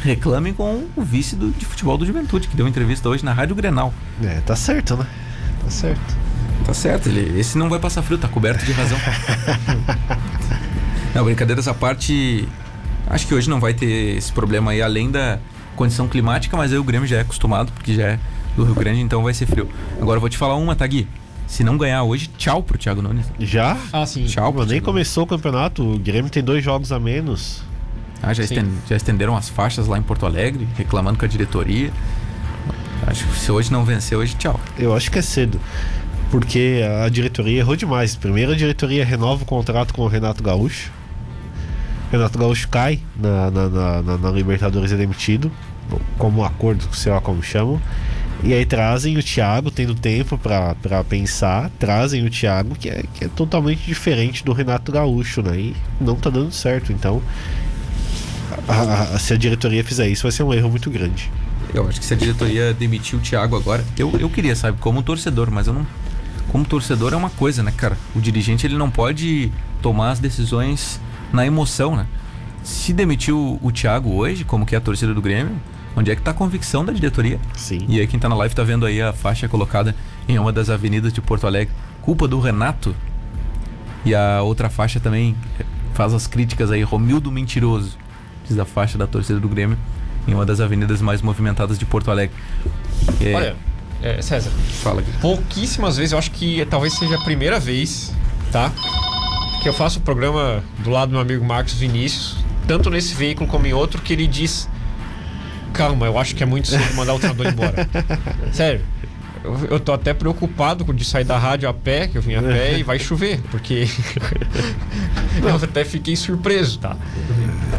Reclamem com o vice do, de futebol do Juventude, que deu entrevista hoje na Rádio Grenal. É, tá certo, né? Tá certo. Tá certo, ele, esse não vai passar frio, tá coberto de razão. não, brincadeiras à parte, acho que hoje não vai ter esse problema aí, além da condição climática, mas aí o Grêmio já é acostumado, porque já é do Rio Grande, então vai ser frio. Agora eu vou te falar uma, Tagui. Se não ganhar hoje, tchau pro Thiago Nunes. Já? Ah, sim. Tchau. Mas nem começou o campeonato. O Grêmio tem dois jogos a menos. Ah, já, estend, já estenderam as faixas lá em Porto Alegre, reclamando com a diretoria. Acho que se hoje não vencer, hoje tchau. Eu acho que é cedo. Porque a diretoria errou demais. Primeiro a diretoria renova o contrato com o Renato Gaúcho. Renato Gaúcho cai na, na, na, na Libertadores é demitido. Como acordo, sei lá como chamam. E aí trazem o Thiago, tendo tempo para pensar, trazem o Thiago, que é, que é totalmente diferente do Renato Gaúcho, né? E não tá dando certo. Então, a, a, se a diretoria fizer isso, vai ser um erro muito grande. Eu acho que se a diretoria demitir o Thiago agora, eu, eu queria, sabe, como torcedor, mas eu não. Como torcedor é uma coisa, né, cara? O dirigente ele não pode tomar as decisões na emoção, né? Se demitiu o Thiago hoje, como que é a torcida do Grêmio, Onde é que está a convicção da diretoria? Sim. E aí quem está na live está vendo aí a faixa colocada em uma das avenidas de Porto Alegre. Culpa do Renato. E a outra faixa também faz as críticas aí, Romildo Mentiroso. Diz a faixa da torcida do Grêmio em uma das avenidas mais movimentadas de Porto Alegre. É... Olha, é, César. Fala aqui. Pouquíssimas vezes, eu acho que talvez seja a primeira vez, tá? Que eu faço o programa do lado do meu amigo Marcos Vinícius, tanto nesse veículo como em outro, que ele diz Calma, eu acho que é muito cedo mandar o treinador embora. Sério. Eu, eu tô até preocupado com de sair da rádio a pé, que eu vim a pé e vai chover, porque eu até fiquei surpreso, tá?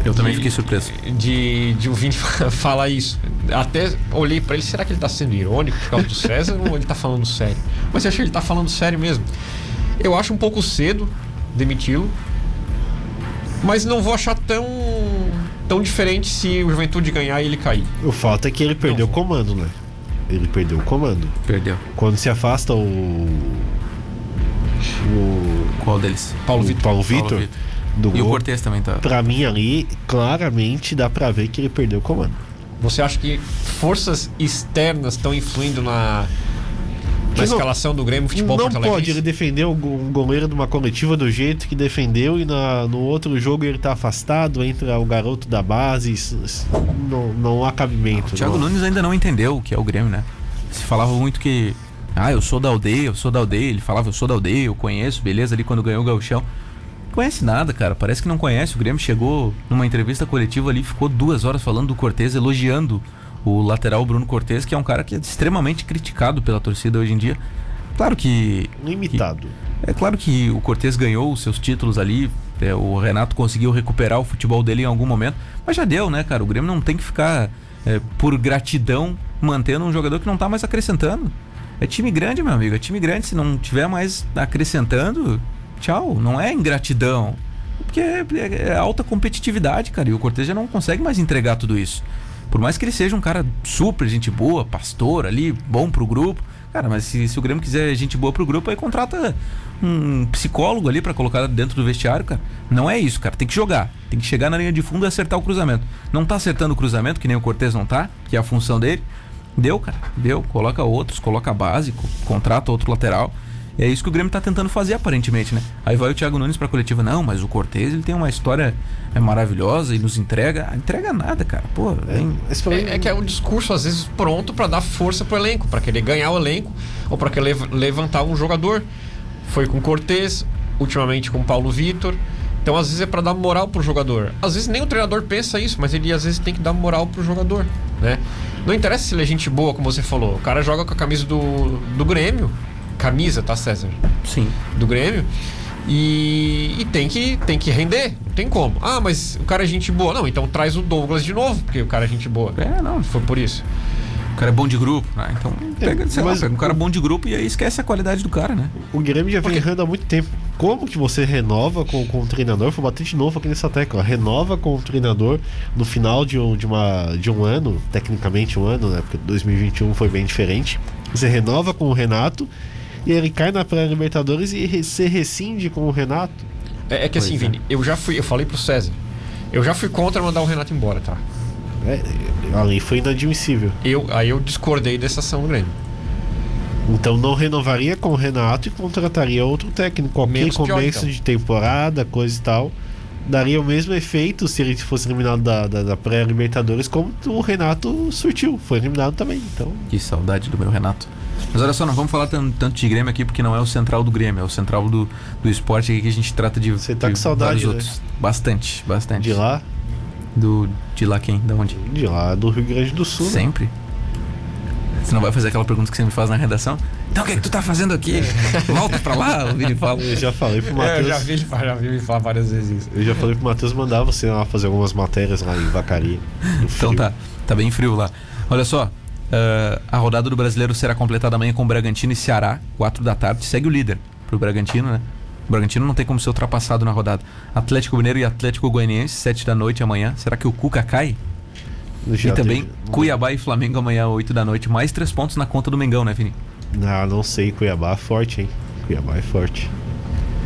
Eu também De- fiquei surpreso. De, de o Vini falar isso. Até olhei pra ele, será que ele tá sendo irônico por causa do César ou ele tá falando sério? Mas eu acho que ele tá falando sério mesmo. Eu acho um pouco cedo demiti-lo, mas não vou achar tão, tão diferente se o Juventude ganhar e ele cair. O fato é que ele perdeu o comando, né? Ele perdeu o comando. Perdeu. Quando se afasta o. O. Qual deles? Paulo o Vitor. Paulo Vitor. Do E o gol. Cortez também tá. Pra mim ali, claramente dá pra ver que ele perdeu o comando. Você acha que forças externas estão influindo na, na não- escalação do Grêmio Futebol não Porto pode Alegrense? ele defender o go- o goleiro de uma coletiva do jeito que defendeu e na- no outro jogo ele tá afastado, entra o garoto da base. não, não há cabimento. O Thiago não. Nunes ainda não entendeu o que é o Grêmio, né? Se falava muito que. Ah, eu sou da aldeia, eu sou da aldeia. Ele falava, eu sou da aldeia, eu conheço, beleza, ali quando ganhou o Gauchão. Não conhece nada, cara. Parece que não conhece. O Grêmio chegou numa entrevista coletiva ali, ficou duas horas falando do Cortez, elogiando o lateral Bruno Cortez, que é um cara que é extremamente criticado pela torcida hoje em dia. Claro que. Limitado. É claro que o Cortez ganhou os seus títulos ali. é, o Renato conseguiu recuperar o futebol dele em algum momento. Mas já deu, né, cara? O Grêmio não tem que ficar, é, por gratidão, mantendo um jogador que não tá mais acrescentando. É time grande, meu amigo. É time grande. Se não tiver mais acrescentando, tchau. Não é ingratidão. Porque é, é- é alta competitividade, cara. E o Cortez já não consegue mais entregar tudo isso. Por mais que ele seja um cara super gente boa, pastor ali, bom pro grupo. Cara, mas se, se o Grêmio quiser gente boa pro grupo, aí contrata um psicólogo ali pra colocar dentro do vestiário, cara. Não é isso, cara. Tem que jogar. Tem que chegar na linha de fundo e acertar o cruzamento. Não tá acertando o cruzamento, que nem o Cortez não tá, que é a função dele. Deu, cara. Deu. Coloca outros, coloca básico, contrata outro lateral. E é isso que o Grêmio tá tentando fazer, aparentemente, né? Aí vai o Thiago Nunes pra coletiva. Não, mas o Cortez, ele tem uma história é, maravilhosa e nos entrega. Ah, entrega nada, cara. Pô, mim- É, é que é um discurso, às vezes, pronto pra dar força pro elenco, pra querer ganhar o elenco ou pra querer lev- levantar um jogador. Foi com Cortez, ultimamente com Paulo Vitor. Então, às vezes, é pra dar moral pro jogador. Às vezes, nem o treinador pensa isso, mas ele, às vezes, tem que dar moral pro jogador, né? Não interessa se ele é gente boa, como você falou. O cara joga com a camisa do, do Grêmio. Camisa, tá, César? Sim. do Grêmio. E, e tem, que, tem que render, não tem como. Ah, mas o cara é gente boa. Não, então traz o Douglas de novo, porque o cara é gente boa. É, não. Foi por isso. O cara é bom de grupo, né? Então, pega, sei lá, mas- pega um cara bom de grupo e aí esquece a qualidade do cara, né? O Grêmio já vem errando há muito tempo. Como que você renova com, com o treinador? Vou bater de novo aqui nessa tecla. Renova com o treinador no final de um, de uma, de um ano, tecnicamente um ano, né? Porque 2021 foi bem diferente. Você renova com o Renato e ele cai na pré-Libertadores e se rescinde com o Renato. É, é que assim, Pois é. Vini, eu já fui, eu falei pro César, eu já fui contra mandar o Renato embora, tá? É, ali foi inadmissível. Eu, aí eu discordei dessa ação do Grêmio. Então não renovaria com o Renato e contrataria outro técnico. Pior, começo então. de temporada, coisa e tal. Daria o mesmo efeito se ele fosse eliminado da, da, da pré-Libertadores, como o Renato surtiu. Foi eliminado também. Então, Que saudade do meu Renato. Mas olha só, não vamos falar tan- tanto de Grêmio aqui, porque não é o central do Grêmio, é o central do, do esporte aqui que a gente trata de. Você tá de com saudade, vários né? outros. Bastante, bastante. de lá, Do, de lá quem? Da onde? de lá do Rio Grande do Sul. né? Sempre. Você não vai fazer aquela pergunta que você me faz na redação? Então o que é que tu tá fazendo aqui? Volta pra lá, o Vini fala. Eu já falei pro É, eu Matheus. já vi, ele- já vi ele falar várias vezes isso. Eu já falei pro Matheus mandar você lá fazer algumas matérias lá em Vacaria. Então tá, tá bem frio lá. Olha só, ah, a rodada do brasileiro será completada amanhã com Bragantino e Ceará, 4 da tarde. Segue o líder pro Bragantino, né? O Bragantino não tem como ser ultrapassado na rodada. Atlético Mineiro e Atlético Goianiense, 7 da noite amanhã. Será que o Cuca cai? Já e também teve- Cuiabá e Flamengo amanhã, 8 da noite. Mais 3 pontos na conta do Mengão, né, Vini? Ah, não sei. Cuiabá é forte, hein? Cuiabá é forte.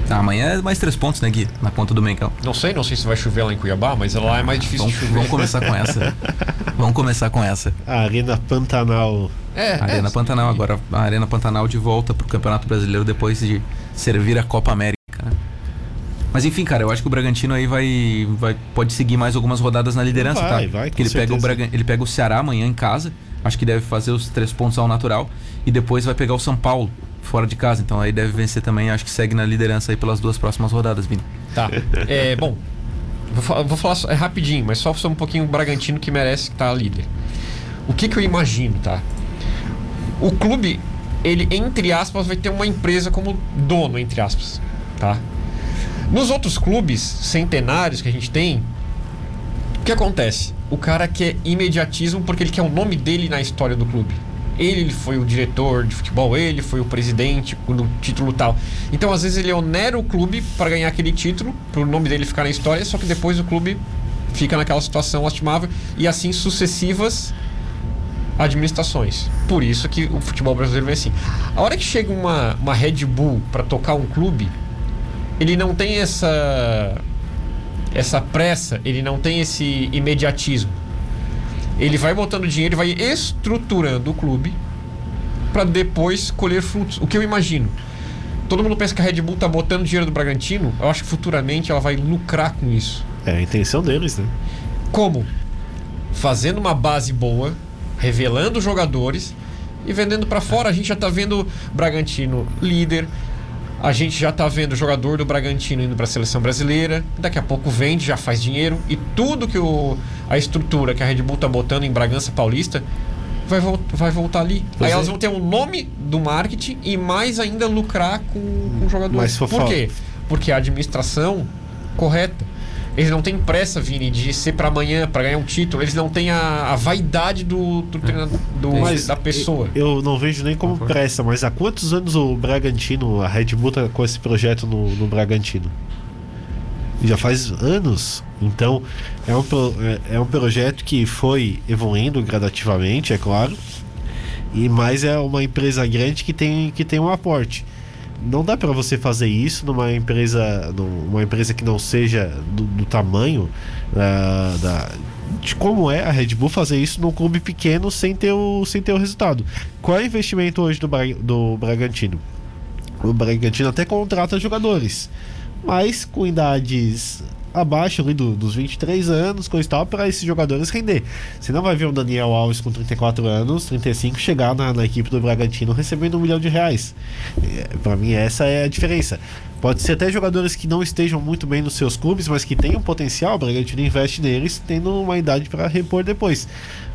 Ah, amanhã é mais 3 pontos, né, Gui? Na conta do Mengão. Não sei, não sei se vai chover lá em Cuiabá, mas lá é mais difícil Vamos, de chover. vamos começar com essa. vamos começar com essa. A Arena Pantanal. É, Arena é, Pantanal, agora a Arena Pantanal de volta pro Campeonato Brasileiro depois de servir a Copa América. né? Mas enfim, cara, eu acho que o Bragantino aí vai, vai pode seguir mais algumas rodadas na liderança, Vai, tá? vai, Porque com ele pega, o. Braga, ele pega o Ceará amanhã em casa, acho que deve fazer os três pontos ao natural, e depois vai pegar o São Paulo fora de casa, então aí deve vencer também, acho que segue na liderança aí pelas duas próximas rodadas, Vini. Tá. É, bom, vou, vou falar só- é rapidinho, mas só um pouquinho o Bragantino que merece estar líder. O que, que eu imagino, tá? O clube, ele, entre aspas, vai ter uma empresa como dono, entre aspas, tá? Nos outros clubes centenários que a gente tem, o que acontece? O cara quer imediatismo porque ele quer o nome dele na história do clube. Ele foi o diretor de futebol, ele foi o presidente do título tal. Então, às vezes, ele onera o clube para ganhar aquele título, para o nome dele ficar na história, só que depois o clube fica naquela situação lastimável e assim sucessivas administrações. Por isso que o futebol brasileiro vem assim. A hora que chega uma, uma Red Bull para tocar um clube, ele não tem essa essa pressa, ele não tem esse imediatismo. Ele vai botando dinheiro e vai estruturando o clube para depois colher frutos. O que eu imagino. Todo mundo pensa que a Red Bull tá botando dinheiro do Bragantino. Eu acho que futuramente ela vai lucrar com isso. É a intenção deles, né? Como? Fazendo uma base boa, revelando jogadores e vendendo para fora. A gente já tá vendo Bragantino líder. A gente já tá vendo jogador do Bragantino indo para a seleção brasileira. Daqui a pouco vende, já faz dinheiro e tudo que o, a estrutura que a Red Bull tá botando em Bragança Paulista vai, vol vai voltar ali. Pois Aí é. elas vão ter um nome do marketing e mais ainda lucrar com, com o jogador. Mas, Por quê? Porque a administração correta. Eles não têm pressa, Vini, de ser para amanhã, para ganhar um título. Eles não têm a, a vaidade do, do do- Mas da pessoa. Eu não vejo nem como pressa, mas há quantos anos o Bragantino, a Red Bull tá com esse projeto no, no Bragantino? Já faz anos. Então, é um, é, é um projeto que foi evoluindo gradativamente, é claro. E mais é uma empresa grande que tem, que tem um aporte. Não dá para você fazer isso numa empresa, numa empresa que não seja do, do tamanho ah, da, de como é a Red Bull fazer isso num clube pequeno sem ter o, sem ter o resultado. Qual é o investimento hoje do, do Bragantino? O Bragantino até contrata jogadores, mas com idades abaixo ali do- dos 23 anos, coisa e tal, para esses jogadores render. Você não vai ver um Daniel Alves com 34 anos, 35, chegar na, na equipe do Bragantino recebendo um milhão de reais. Para mim, essa é a diferença. Pode ser até jogadores que não estejam muito bem nos seus clubes, mas que tenham potencial, o Bragantino investe neles, tendo uma idade para repor depois.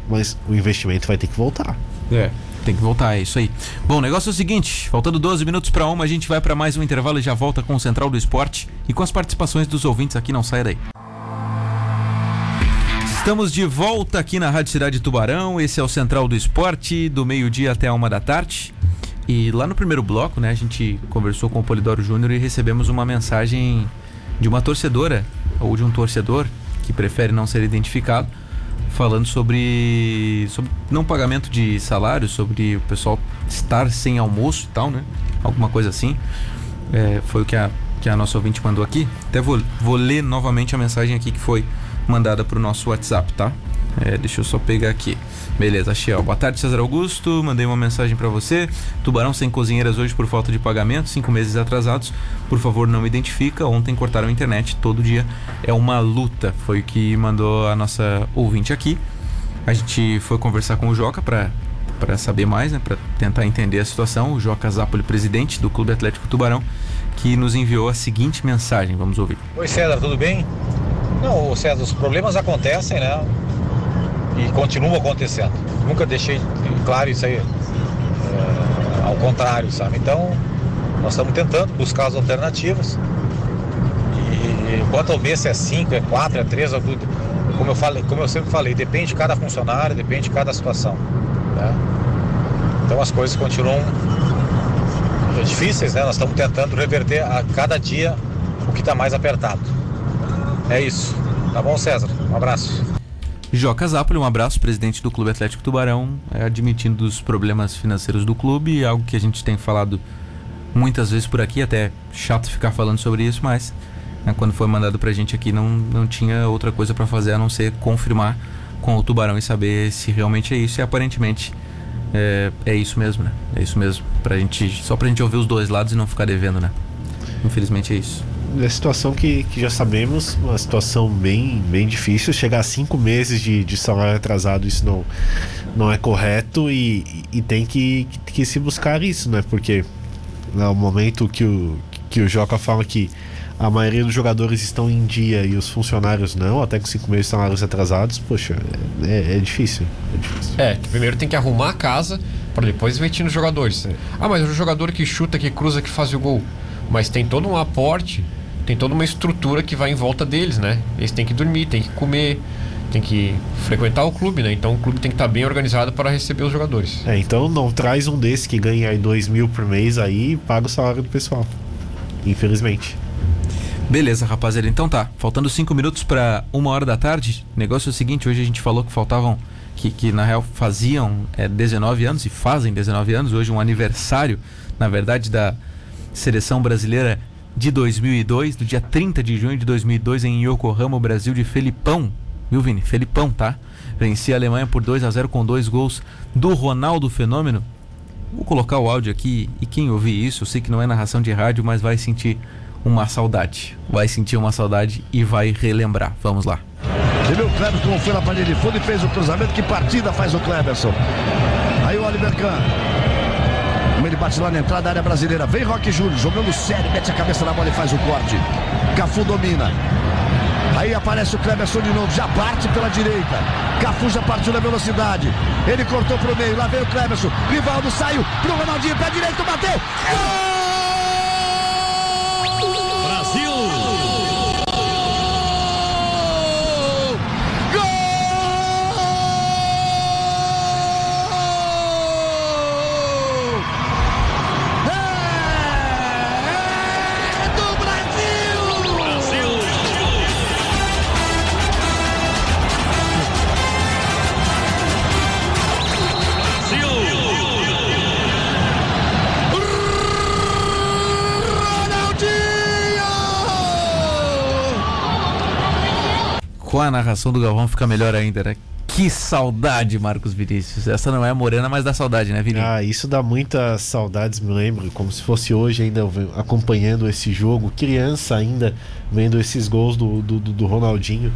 Mas o investimento vai ter que voltar. É. Tem que voltar, é isso aí. Bom, o negócio é o seguinte: faltando 12 minutos para uma, a gente vai para mais um intervalo e já volta com o Central do Esporte e com as participações dos ouvintes aqui. Não saia daí. Estamos de volta aqui na Rádio Cidade Tubarão. Esse é o Central do Esporte, do meio-dia até a uma da tarde. E lá no primeiro bloco, né, a gente conversou com o Polidoro Júnior e recebemos uma mensagem de uma torcedora ou de um torcedor que prefere não ser identificado, falando sobre, sobre não pagamento de salário, sobre o pessoal estar sem almoço e tal, né? Alguma coisa assim. É, foi o que a, que a nossa ouvinte mandou aqui. Até vou, vou ler novamente a mensagem aqui que foi mandada para o nosso WhatsApp, tá? É, deixa eu só pegar aqui. Beleza, achei. ó. Boa tarde, César Augusto. Mandei uma mensagem para você. Tubarão sem cozinheiras hoje por falta de pagamento, cinco meses atrasados. Por favor, não me identifica. Ontem cortaram a internet. Todo dia é uma luta. Foi o que mandou a nossa ouvinte aqui. A gente foi conversar com o Joca para para saber mais, né, para tentar entender a situação. O Joca Zapoli, presidente do Clube Atlético Tubarão, que nos enviou a seguinte mensagem. Vamos ouvir. Oi César, tudo bem? Não, César, os problemas acontecem, né? E continuam acontecendo. Nunca deixei claro isso aí. é, ao contrário, sabe? Então, nós estamos tentando buscar as alternativas. E quanto ao mês, se é 5, é 4, é 3, como eu, como eu sempre falei, depende de cada funcionário, depende de cada situação. Né? Então as coisas continuam difíceis, né? Nós estamos tentando reverter a cada dia o que está mais apertado. É isso. Tá bom, César? Um abraço. Joca Zapoli, um abraço, presidente do Clube Atlético Tubarão, é, admitindo os problemas financeiros do clube, algo que a gente tem falado muitas vezes por aqui, até chato ficar falando sobre isso, mas né, quando foi mandado pra gente aqui não, não tinha outra coisa pra fazer a não ser confirmar com o Tubarão e saber se realmente é isso, e aparentemente é, é isso mesmo, né? É isso mesmo, pra gente, só pra gente ouvir os dois lados e não ficar devendo, né? Infelizmente é isso. É situação que, que já sabemos, uma situação bem, bem difícil. Chegar a cinco meses de, de salário atrasado, isso não, não é correto e, e tem que, que, que se buscar isso, né? Porque no momento que o, que o Joca fala que a maioria dos jogadores estão em dia e os funcionários não, até com cinco meses de salários atrasados, poxa, é, é difícil. É difícil. É, primeiro tem que arrumar a casa para depois investir nos jogadores. Ah, mas o jogador que chuta, que cruza, que faz o gol. Mas tem todo um aporte, tem toda uma estrutura que vai em volta deles, né? Eles têm que dormir, têm que comer, tem que frequentar o clube, né? Então o clube tem que estar bem organizado para receber os jogadores. É, então não traz um desse que ganha aí dois mil por mês aí e paga o salário do pessoal. Infelizmente. Beleza, rapaziada. Então tá. Faltando cinco minutos para uma hora da tarde. O negócio é o seguinte: hoje a gente falou que faltavam. Que, que na real faziam é, 19 anos e fazem 19 anos. Hoje um aniversário, na verdade, da seleção brasileira de 2002, do dia 30 de junho de 2002 em Yokohama, Brasil de Felipão. Viu, Vini? Felipão, tá? Vencia a Alemanha por 2 a 0 com dois gols do Ronaldo Fenômeno. Vou colocar o áudio aqui e quem ouvir isso, eu sei que não é narração de rádio, mas vai sentir uma saudade. Vai sentir uma saudade e vai relembrar. Vamos lá. Você viu o Cleberson como foi na panela de fundo e fez o cruzamento? Que partida faz o Cleberson? Aí o Oliver Kahn. Ele bate lá na entrada da área brasileira. Vem Roque Júnior, jogando sério, mete a cabeça na bola e faz o corte. Cafu domina. Aí aparece o Cleberson de novo, já parte pela direita. Cafu já partiu na velocidade. Ele cortou pro meio, lá vem o Cleberson. Rivaldo saiu pro Ronaldinho, pé direito, bateu. Gol! Com a narração do Galvão fica melhor ainda, né? Que saudade, Marcos Vinícius. Essa não é a morena, mas dá saudade, né, Vini? Ah, isso dá muitas saudades, me lembro, como se fosse hoje ainda acompanhando esse jogo, criança ainda vendo esses gols do, do, do Ronaldinho.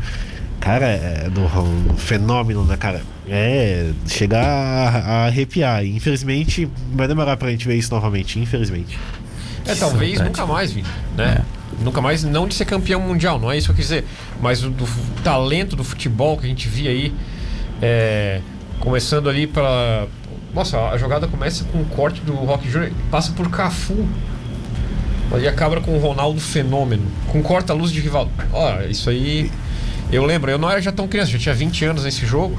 Cara, é do, do fenômeno, né, cara? É, chegar a, a arrepiar. Infelizmente, vai demorar pra gente ver isso novamente, infelizmente. É, talvez saudade. nunca mais, Vini, né? É. Nunca mais, não de ser campeão mundial, não é isso que eu quis dizer, mas o do talento do futebol que a gente via aí, é, começando ali para. Nossa, a jogada começa com o corte do Rock Jr., passa por Cafu, e acaba com o Ronaldo Fenômeno, com corta-luz de rival. Olha, isso aí. Eu lembro, eu não era já tão criança, já tinha 20 anos nesse jogo.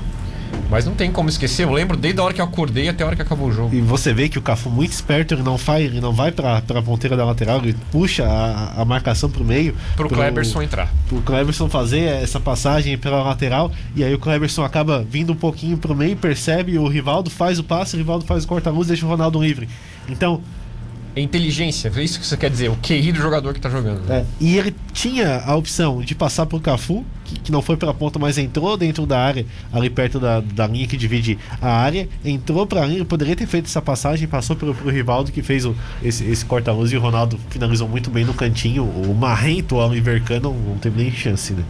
Mas não tem como esquecer, eu lembro desde a hora que eu acordei até a hora que acabou o jogo. E você vê que o Cafu muito esperto, ele não vai, ele não vai pra, pra ponteira da lateral, ele puxa a, a marcação pro meio. Pro, pro Kleberson entrar. Pro Kleberson fazer essa passagem pela lateral, e aí o Kleberson acaba vindo um pouquinho pro meio, percebe, o Rivaldo faz o passe, o Rivaldo faz o corta-luz, deixa o Ronaldo livre. Então, é inteligência, é isso que você quer dizer, o QI do jogador que tá jogando. É, e ele tinha a opção de passar pro Cafu, que, que, não foi pela ponta, mas entrou dentro da área, ali perto da, da linha que divide a área, entrou pra linha, poderia ter feito essa passagem, passou pelo, pro Rivaldo que fez o, esse, esse corta-luz e o Ronaldo finalizou muito bem no cantinho. O Marrento, Oliver não, não teve nem chance, né?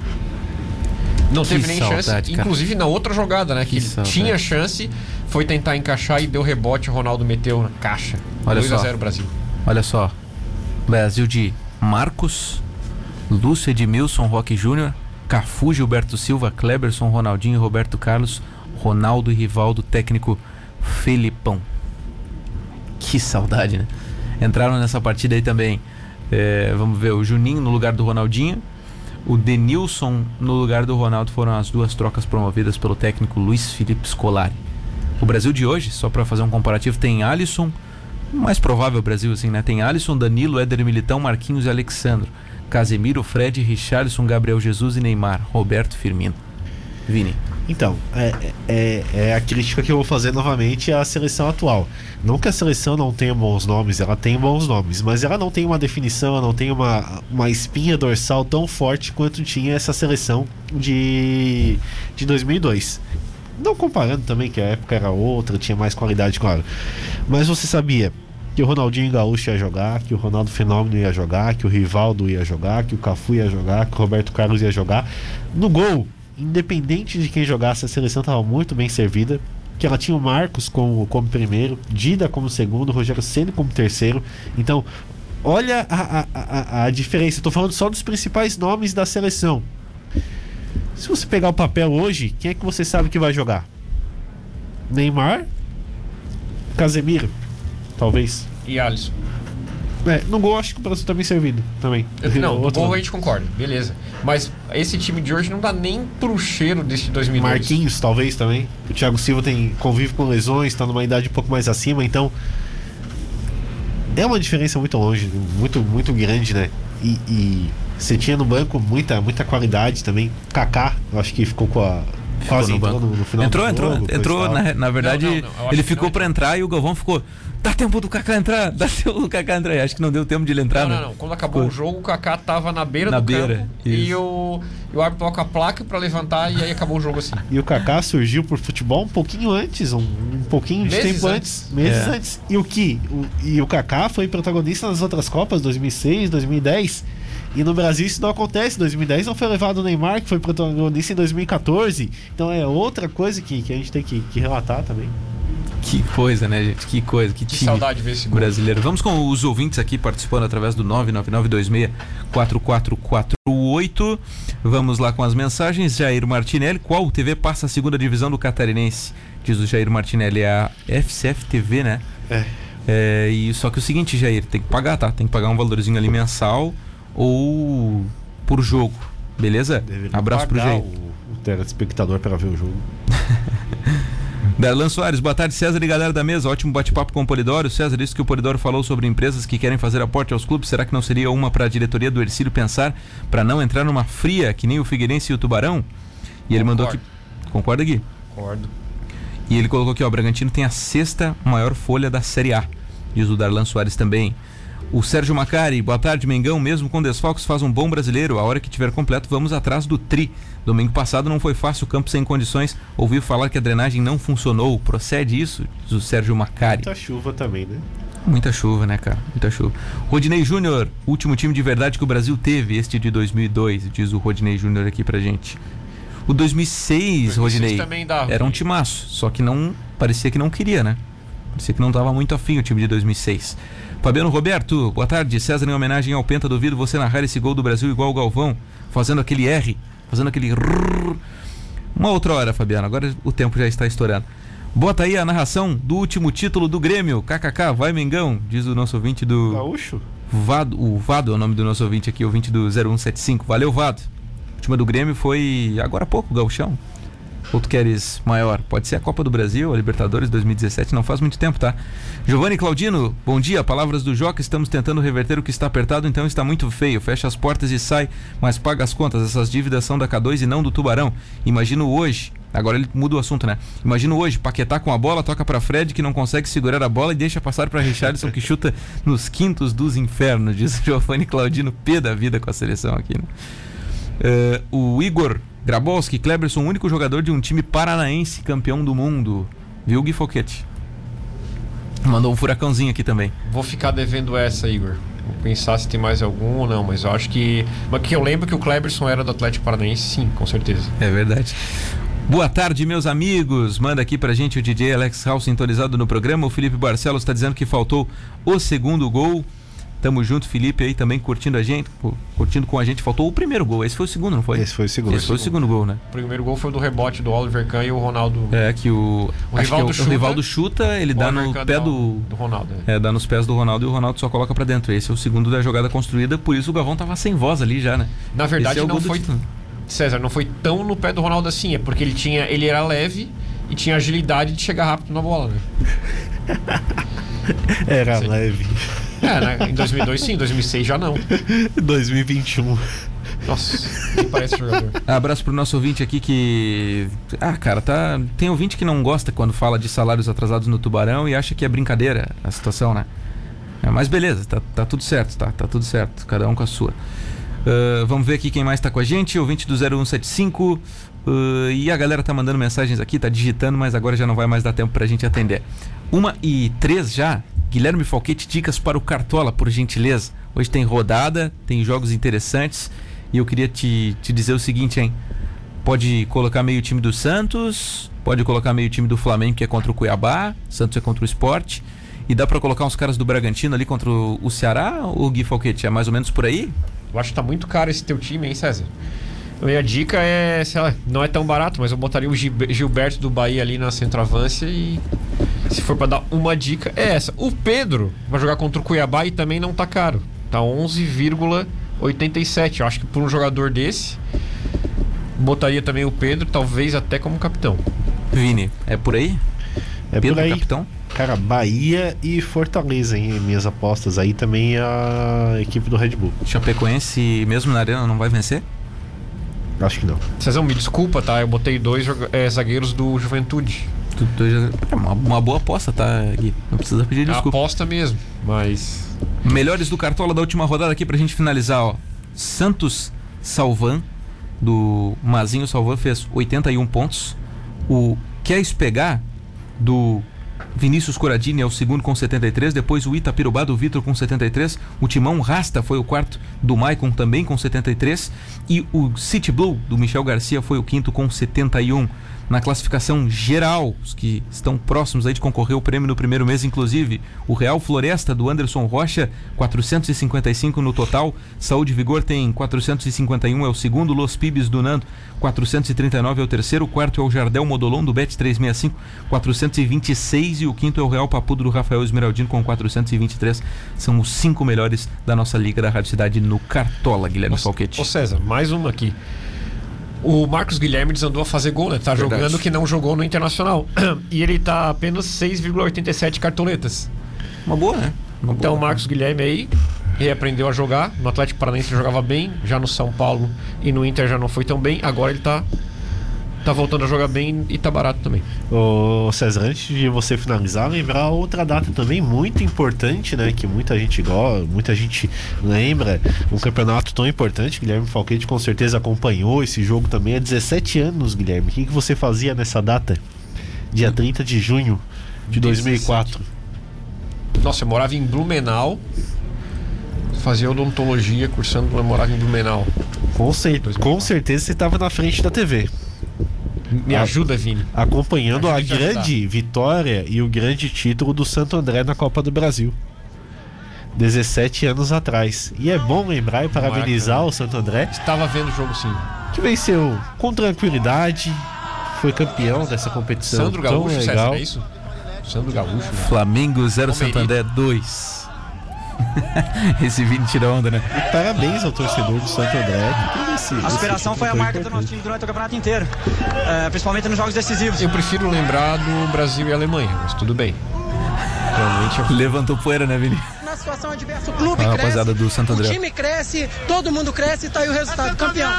Não que teve nem chance, inclusive na outra jogada, né? Que, que tinha chance, foi tentar encaixar e deu rebote, o Ronaldo meteu na caixa. Olha 2 a 0 Brasil. Olha só. Brasil de Marcos, Lúcio Edmilson, Roque Júnior, Cafu, Gilberto Silva, Kleberson, Ronaldinho, Roberto Carlos, Ronaldo e Rivaldo, técnico Felipão. Que saudade, né? Entraram nessa partida aí também. É, vamos ver, o Juninho no lugar do Ronaldinho, o Denilson no lugar do Ronaldo foram as duas trocas promovidas pelo técnico Luiz Felipe Scolari. O Brasil de hoje, só para fazer um comparativo, tem Alisson, mais provável Brasil assim, né? Tem Alisson, Danilo, Éder Militão, Marquinhos e Alexandro. Casemiro, Fred, Richarlison, Gabriel Jesus e Neymar. Roberto Firmino. Vini. Então, é, é, é, a crítica que eu vou fazer novamente à seleção atual. Não que a seleção não tenha bons nomes, ela tem bons nomes, mas ela não tem uma definição, ela não tem uma, uma espinha dorsal tão forte quanto tinha essa seleção de, de 2002. Não comparando também que a época era outra, tinha mais qualidade, claro. Mas você sabia que o Ronaldinho Gaúcho ia jogar, que o Ronaldo Fenômeno ia jogar, que o Rivaldo ia jogar, que o Cafu ia jogar, que o Roberto Carlos ia jogar. No gol, independente de quem jogasse, a seleção estava muito bem servida. Que ela tinha o Marcos como, como primeiro, Dida como segundo, Rogério Ceni como terceiro. Então, olha a, a, a, a diferença. Estou falando só dos principais nomes da seleção. Se você pegar o papel hoje, quem é que você sabe que vai jogar? Neymar? Casemiro? Talvez. E Alisson. É, no gol acho que o Brasil tá bem servido também. Não, no gol a gente concorda, beleza. Mas esse time de hoje não dá nem pro cheiro desse 2002. Marquinhos, talvez também. O Thiago Silva tem convive com lesões, está numa idade um pouco mais acima, então é uma diferença muito longe, muito muito grande, né? E, e você tinha no banco muita muita qualidade também. Kaká, eu acho que ficou com a Ficou quase no entrou no, no final entrou, do entrou, jogo, coisa entrou. e tal. Na, na verdade, Não, não, não, ele ficou pra entrar e o Galvão ficou. Dá tempo do Kaká entrar, dá tempo do Kaká entrar. Acho que não deu tempo de ele entrar, Não, né? não, não. Quando acabou Ficou- o jogo, o Kaká tava na beira Na do beira, campo isso. e o, e o árbitro toca a placa pra levantar e aí acabou o jogo assim. E o Kaká surgiu pro futebol um pouquinho antes, um, um pouquinho de Meses tempo antes. antes, meses É. antes. E o que? O, e o Kaká foi protagonista nas outras Copas, 2006, 2010. E no Brasil isso não acontece. 2010 não foi levado o Neymar, que foi protagonista em 2014. Então é outra coisa que, que a gente tem que, que relatar também. Que coisa, né, gente? Que coisa, que Que time saudade de ver esse gol. brasileiro. Vamos com os ouvintes aqui participando através do 999264448. Vamos lá com as mensagens. Jair Martinelli, qual TV passa a segunda divisão do Catarinense? Diz o Jair Martinelli, é a FCF TV, né? É. É, e só que o seguinte, Jair, tem que pagar, tá? Tem que pagar um valorzinho ali mensal ou por jogo, beleza? Deveria Abraço pro Jair. O, o telespectador para ver o jogo. Darlan Soares, boa tarde, César e galera da mesa. Ótimo bate-papo com o Polidoro. César disse que o Polidoro falou sobre empresas que querem fazer aporte aos clubes. Será que não seria uma para a diretoria do Ercílio pensar para não entrar numa fria que nem o Figueirense e o Tubarão? E ele mandou aqui. Concordo. Concorda, Gui? Concordo. E ele colocou aqui, ó, o Bragantino tem a sexta maior folha da Série A. Diz o Darlan Soares também. O Sérgio Macari, boa tarde, Mengão. Mesmo com desfalques, faz um bom brasileiro. A hora que tiver completo, vamos atrás do Tri. Domingo passado não foi fácil, o campo sem condições. Ouviu falar que a drenagem não funcionou. Procede isso? Diz o Sérgio Macari. Muita chuva também, né? Muita chuva, né, cara? Muita chuva. Rodinei Júnior, último time de verdade que o Brasil teve, este de 2002, diz o Rodinei Júnior aqui pra gente. O 2006, 2006 Rodinei, também dava. era um timaço, só que não parecia que não queria, né? Parecia que não tava muito afim o time de 2006. Fabiano Roberto, boa tarde. César, em homenagem ao Penta, duvido você narrar esse gol do Brasil igual o Galvão, fazendo aquele R, fazendo aquele rrr. Uma outra hora, Fabiano, agora o tempo já está estourando. Bota aí a narração do último título do Grêmio. KKK, vai Mengão, diz o nosso ouvinte do Gaúcho? Vado. O Vado é o nome do nosso ouvinte aqui, ouvinte do 0175. Valeu, Vado. A última do Grêmio foi agora há pouco, Gauchão. Ou tu queres maior? Pode ser a Copa do Brasil, a Libertadores 2017, não faz muito tempo, tá? Giovanni Claudino, bom dia. Palavras do Joca, estamos tentando reverter o que está apertado, então está muito feio. Fecha as portas e sai, mas paga as contas. Essas dívidas são da K2 e não do Tubarão. Imagino hoje. Agora ele muda o assunto, né? Imagino hoje, Paquetá com a bola, toca pra Fred que não consegue segurar a bola e deixa passar pra Richardson que chuta nos quintos dos infernos, diz o Giovanni Claudino, pé da vida com a seleção aqui, né? Eh, o Igor Grabowski, Kleberson, o único jogador de um time paranaense campeão do mundo. Viu, Gui Foquete? Mandou um furacãozinho aqui também. Vou ficar devendo essa, Igor. Vou pensar se tem mais algum ou não, mas eu acho que. Mas que eu lembro que o Kleberson era do Atlético Paranaense, sim, com certeza. É verdade. Boa tarde, meus amigos. Manda aqui pra gente o DJ Alex Hall sintonizado no programa. O Felipe Barcelos está dizendo que faltou o segundo gol. Tamo junto, Felipe aí também curtindo a gente, cu- curtindo com a gente. Faltou o primeiro gol. Esse foi o segundo, não foi? Esse foi o segundo. Esse foi o segundo gol, né? O primeiro gol foi do rebote do Oliver Kahn e o Ronaldo. É que o, O acho que é Rivaldo o, chuta, o Rivaldo chuta, ele dá no pé do do Ronaldo. é. É, dá nos pés do Ronaldo e o Ronaldo só coloca pra dentro. Esse é o segundo da jogada construída, por isso o Gavão tava sem voz ali já, né? Na verdade, é o não foi. César, não foi tão no pé do Ronaldo assim, é porque ele tinha. Ele era leve e tinha agilidade de chegar rápido na bola, né? Era Sim. leve. É, né? Em 2002 sim, em 2006 já não. 2021. Nossa, nem parece jogador. Abraço pro nosso ouvinte aqui que. Ah, cara, tá. Tem ouvinte que não gosta quando fala de salários atrasados no Tubarão e acha que é brincadeira a situação, né? É, mas beleza, tá, tá tudo certo, tá? Tá tudo certo. Cada um com a sua. Ah, vamos ver aqui quem mais tá com a gente. Ouvinte do 0175. ah, e a galera tá mandando mensagens aqui, tá digitando, mas agora já não vai mais dar tempo pra gente atender. Uma e três já. Guilherme Falquete, dicas para o Cartola, por gentileza. Hoje tem rodada, tem jogos interessantes. E eu queria te, te dizer o seguinte, hein? Pode colocar meio time do Santos, pode colocar meio time do Flamengo, que é contra o Cuiabá, Santos é contra o Esporte. E dá pra colocar uns caras do Bragantino ali contra o, Ceará o Gui Falquete? É mais ou menos por aí? Eu acho que tá muito caro esse teu time, hein, César? A minha dica é, sei lá, não é tão barato, mas eu botaria o Gilbe- Gilberto do Bahia ali na centroavância e se for pra dar uma dica, é essa. O Pedro vai jogar contra o Cuiabá e também não tá caro. Tá 11,87. Eu acho que por um jogador desse, botaria também o Pedro, talvez até como capitão. Vini, é por aí? É Pedro, por aí. capitão? Cara, Bahia e Fortaleza, hein? Minhas apostas aí também a equipe do Red Bull. Chapecoense, mesmo na arena, não vai vencer? Acho que não. Cezão, me desculpa, tá? Eu botei dois é, zagueiros do Juventude. É uma, uma boa aposta, tá, Gui? Não precisa pedir É desculpa. aposta mesmo, mas Melhores do Cartola da última rodada aqui pra gente finalizar, ó. Santos Salvan, do Mazinho Salvan, fez 81 pontos. O Queres Pegar, do Vinícius Coradini, é o segundo com 73. Depois o Itapirubá, do Vitor, com 73. O Timão Rasta foi o quarto, do Maicon, também com 73. E o City Blue, do Michel Garcia, foi o quinto com 71. Na classificação geral, os que estão próximos aí de concorrer ao prêmio no primeiro mês, inclusive, o Real Floresta do Anderson Rocha, 455 no total. Saúde e Vigor tem 451, é o segundo. Los Pibes do Nando, 439 é o terceiro. O quarto é o Jardel Modolon do Bet 365, 426. E o quinto é o Real Papudo do Rafael Esmeraldino com 423. São os cinco melhores da nossa Liga da Rádio Cidade no Cartola, Guilherme Falquete. Ô César, mais uma aqui. O Marcos Guilherme desandou a fazer gol, né? Tá Verdade. jogando que não jogou no Internacional. e ele tá apenas 6,87 cartoletas. Uma boa, né? Uma Então o boa. Marcos Guilherme aí reaprendeu a jogar. No Atlético Paranaense ele jogava bem, já no São Paulo e no Inter já não foi tão bem. Agora ele tá, tá voltando a jogar bem e tá barato também. Ô César, antes de você finalizar, lembrar outra data também muito importante, né? Que muita gente gosta, muita gente lembra. Um campeonato tão importante. Guilherme Falquete com certeza acompanhou esse jogo também há 17 anos, Guilherme. O que, que você fazia nessa data? Dia 30 de junho de 2004. Nossa, eu morava em Blumenau. Fazia odontologia, cursando, eu morava em Blumenau. Com, cer com certeza você estava na frente da TV. Me Ah. ajuda, Vini. acompanhando a Ajuda a grande vitória e o grande título do Santo André na Copa do Brasil. 17 anos atrás. E é bom lembrar e parabenizar o Santo André, Estava vendo o jogo sim. que venceu com tranquilidade, foi campeão dessa competição Sandro tão Gaúcho, César, legal. é isso? Sandro Gaúcho, né? Flamengo 0 Palmeiras. Santander 2. Esse Vini tira onda, né? E parabéns ao torcedor do Santo André. Esse, A superação esse foi a marca do nosso time durante o campeonato inteiro, é, principalmente nos jogos decisivos. Eu prefiro lembrar do Brasil e Alemanha, mas tudo bem. Realmente eu... Levantou poeira, né, Vini? Na situação adversa, o clube A cresce, do Santo André. o time cresce, todo mundo cresce e tá aí o resultado, campeão.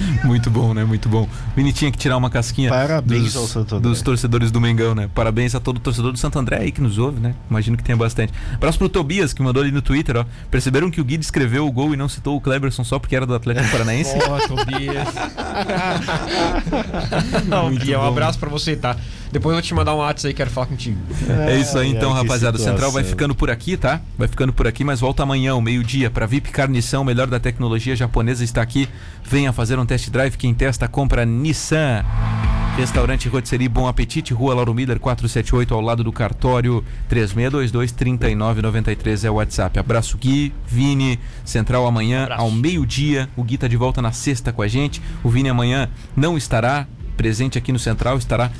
Muito bom, né? Muito bom. Vini tinha que tirar uma casquinha Parabéns dos, ao Santo André. dos torcedores do Mengão, né? Parabéns a todo torcedor do Santo André aí que nos ouve, né? Imagino que tenha bastante. Abraço pro Tobias, que mandou ali no Twitter, ó. Perceberam que o Guide escreveu o gol e não citou o Kleberson só porque era do Atlético Paranaense? Ó, Tobias. Não, Bia, um abraço pra você, tá? Depois eu vou te mandar um WhatsApp aí, quero falar contigo. É isso aí, então, ai, rapaziada. O Central vai ficando por aqui, tá? Vai ficando por aqui, mas volta amanhã, ao meio-dia, pra VIP Carnição, melhor da tecnologia japonesa está aqui. Venha fazer um test drive. Quem testa, compra Nissan. Restaurante Rotisserie Bom Apetite, Rua Lauro Miller 478, ao lado do cartório 3622-3993 é o WhatsApp. Abraço Gui, Vini, Central amanhã Abraço. ao meio-dia. O Gui tá de volta na sexta com a gente. O Vini amanhã não estará presente aqui no Central, estará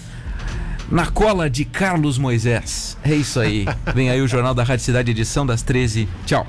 na cola de Carlos Moisés. É isso aí. Vem aí o Jornal da Rádio Cidade, edição das 13. Tchau.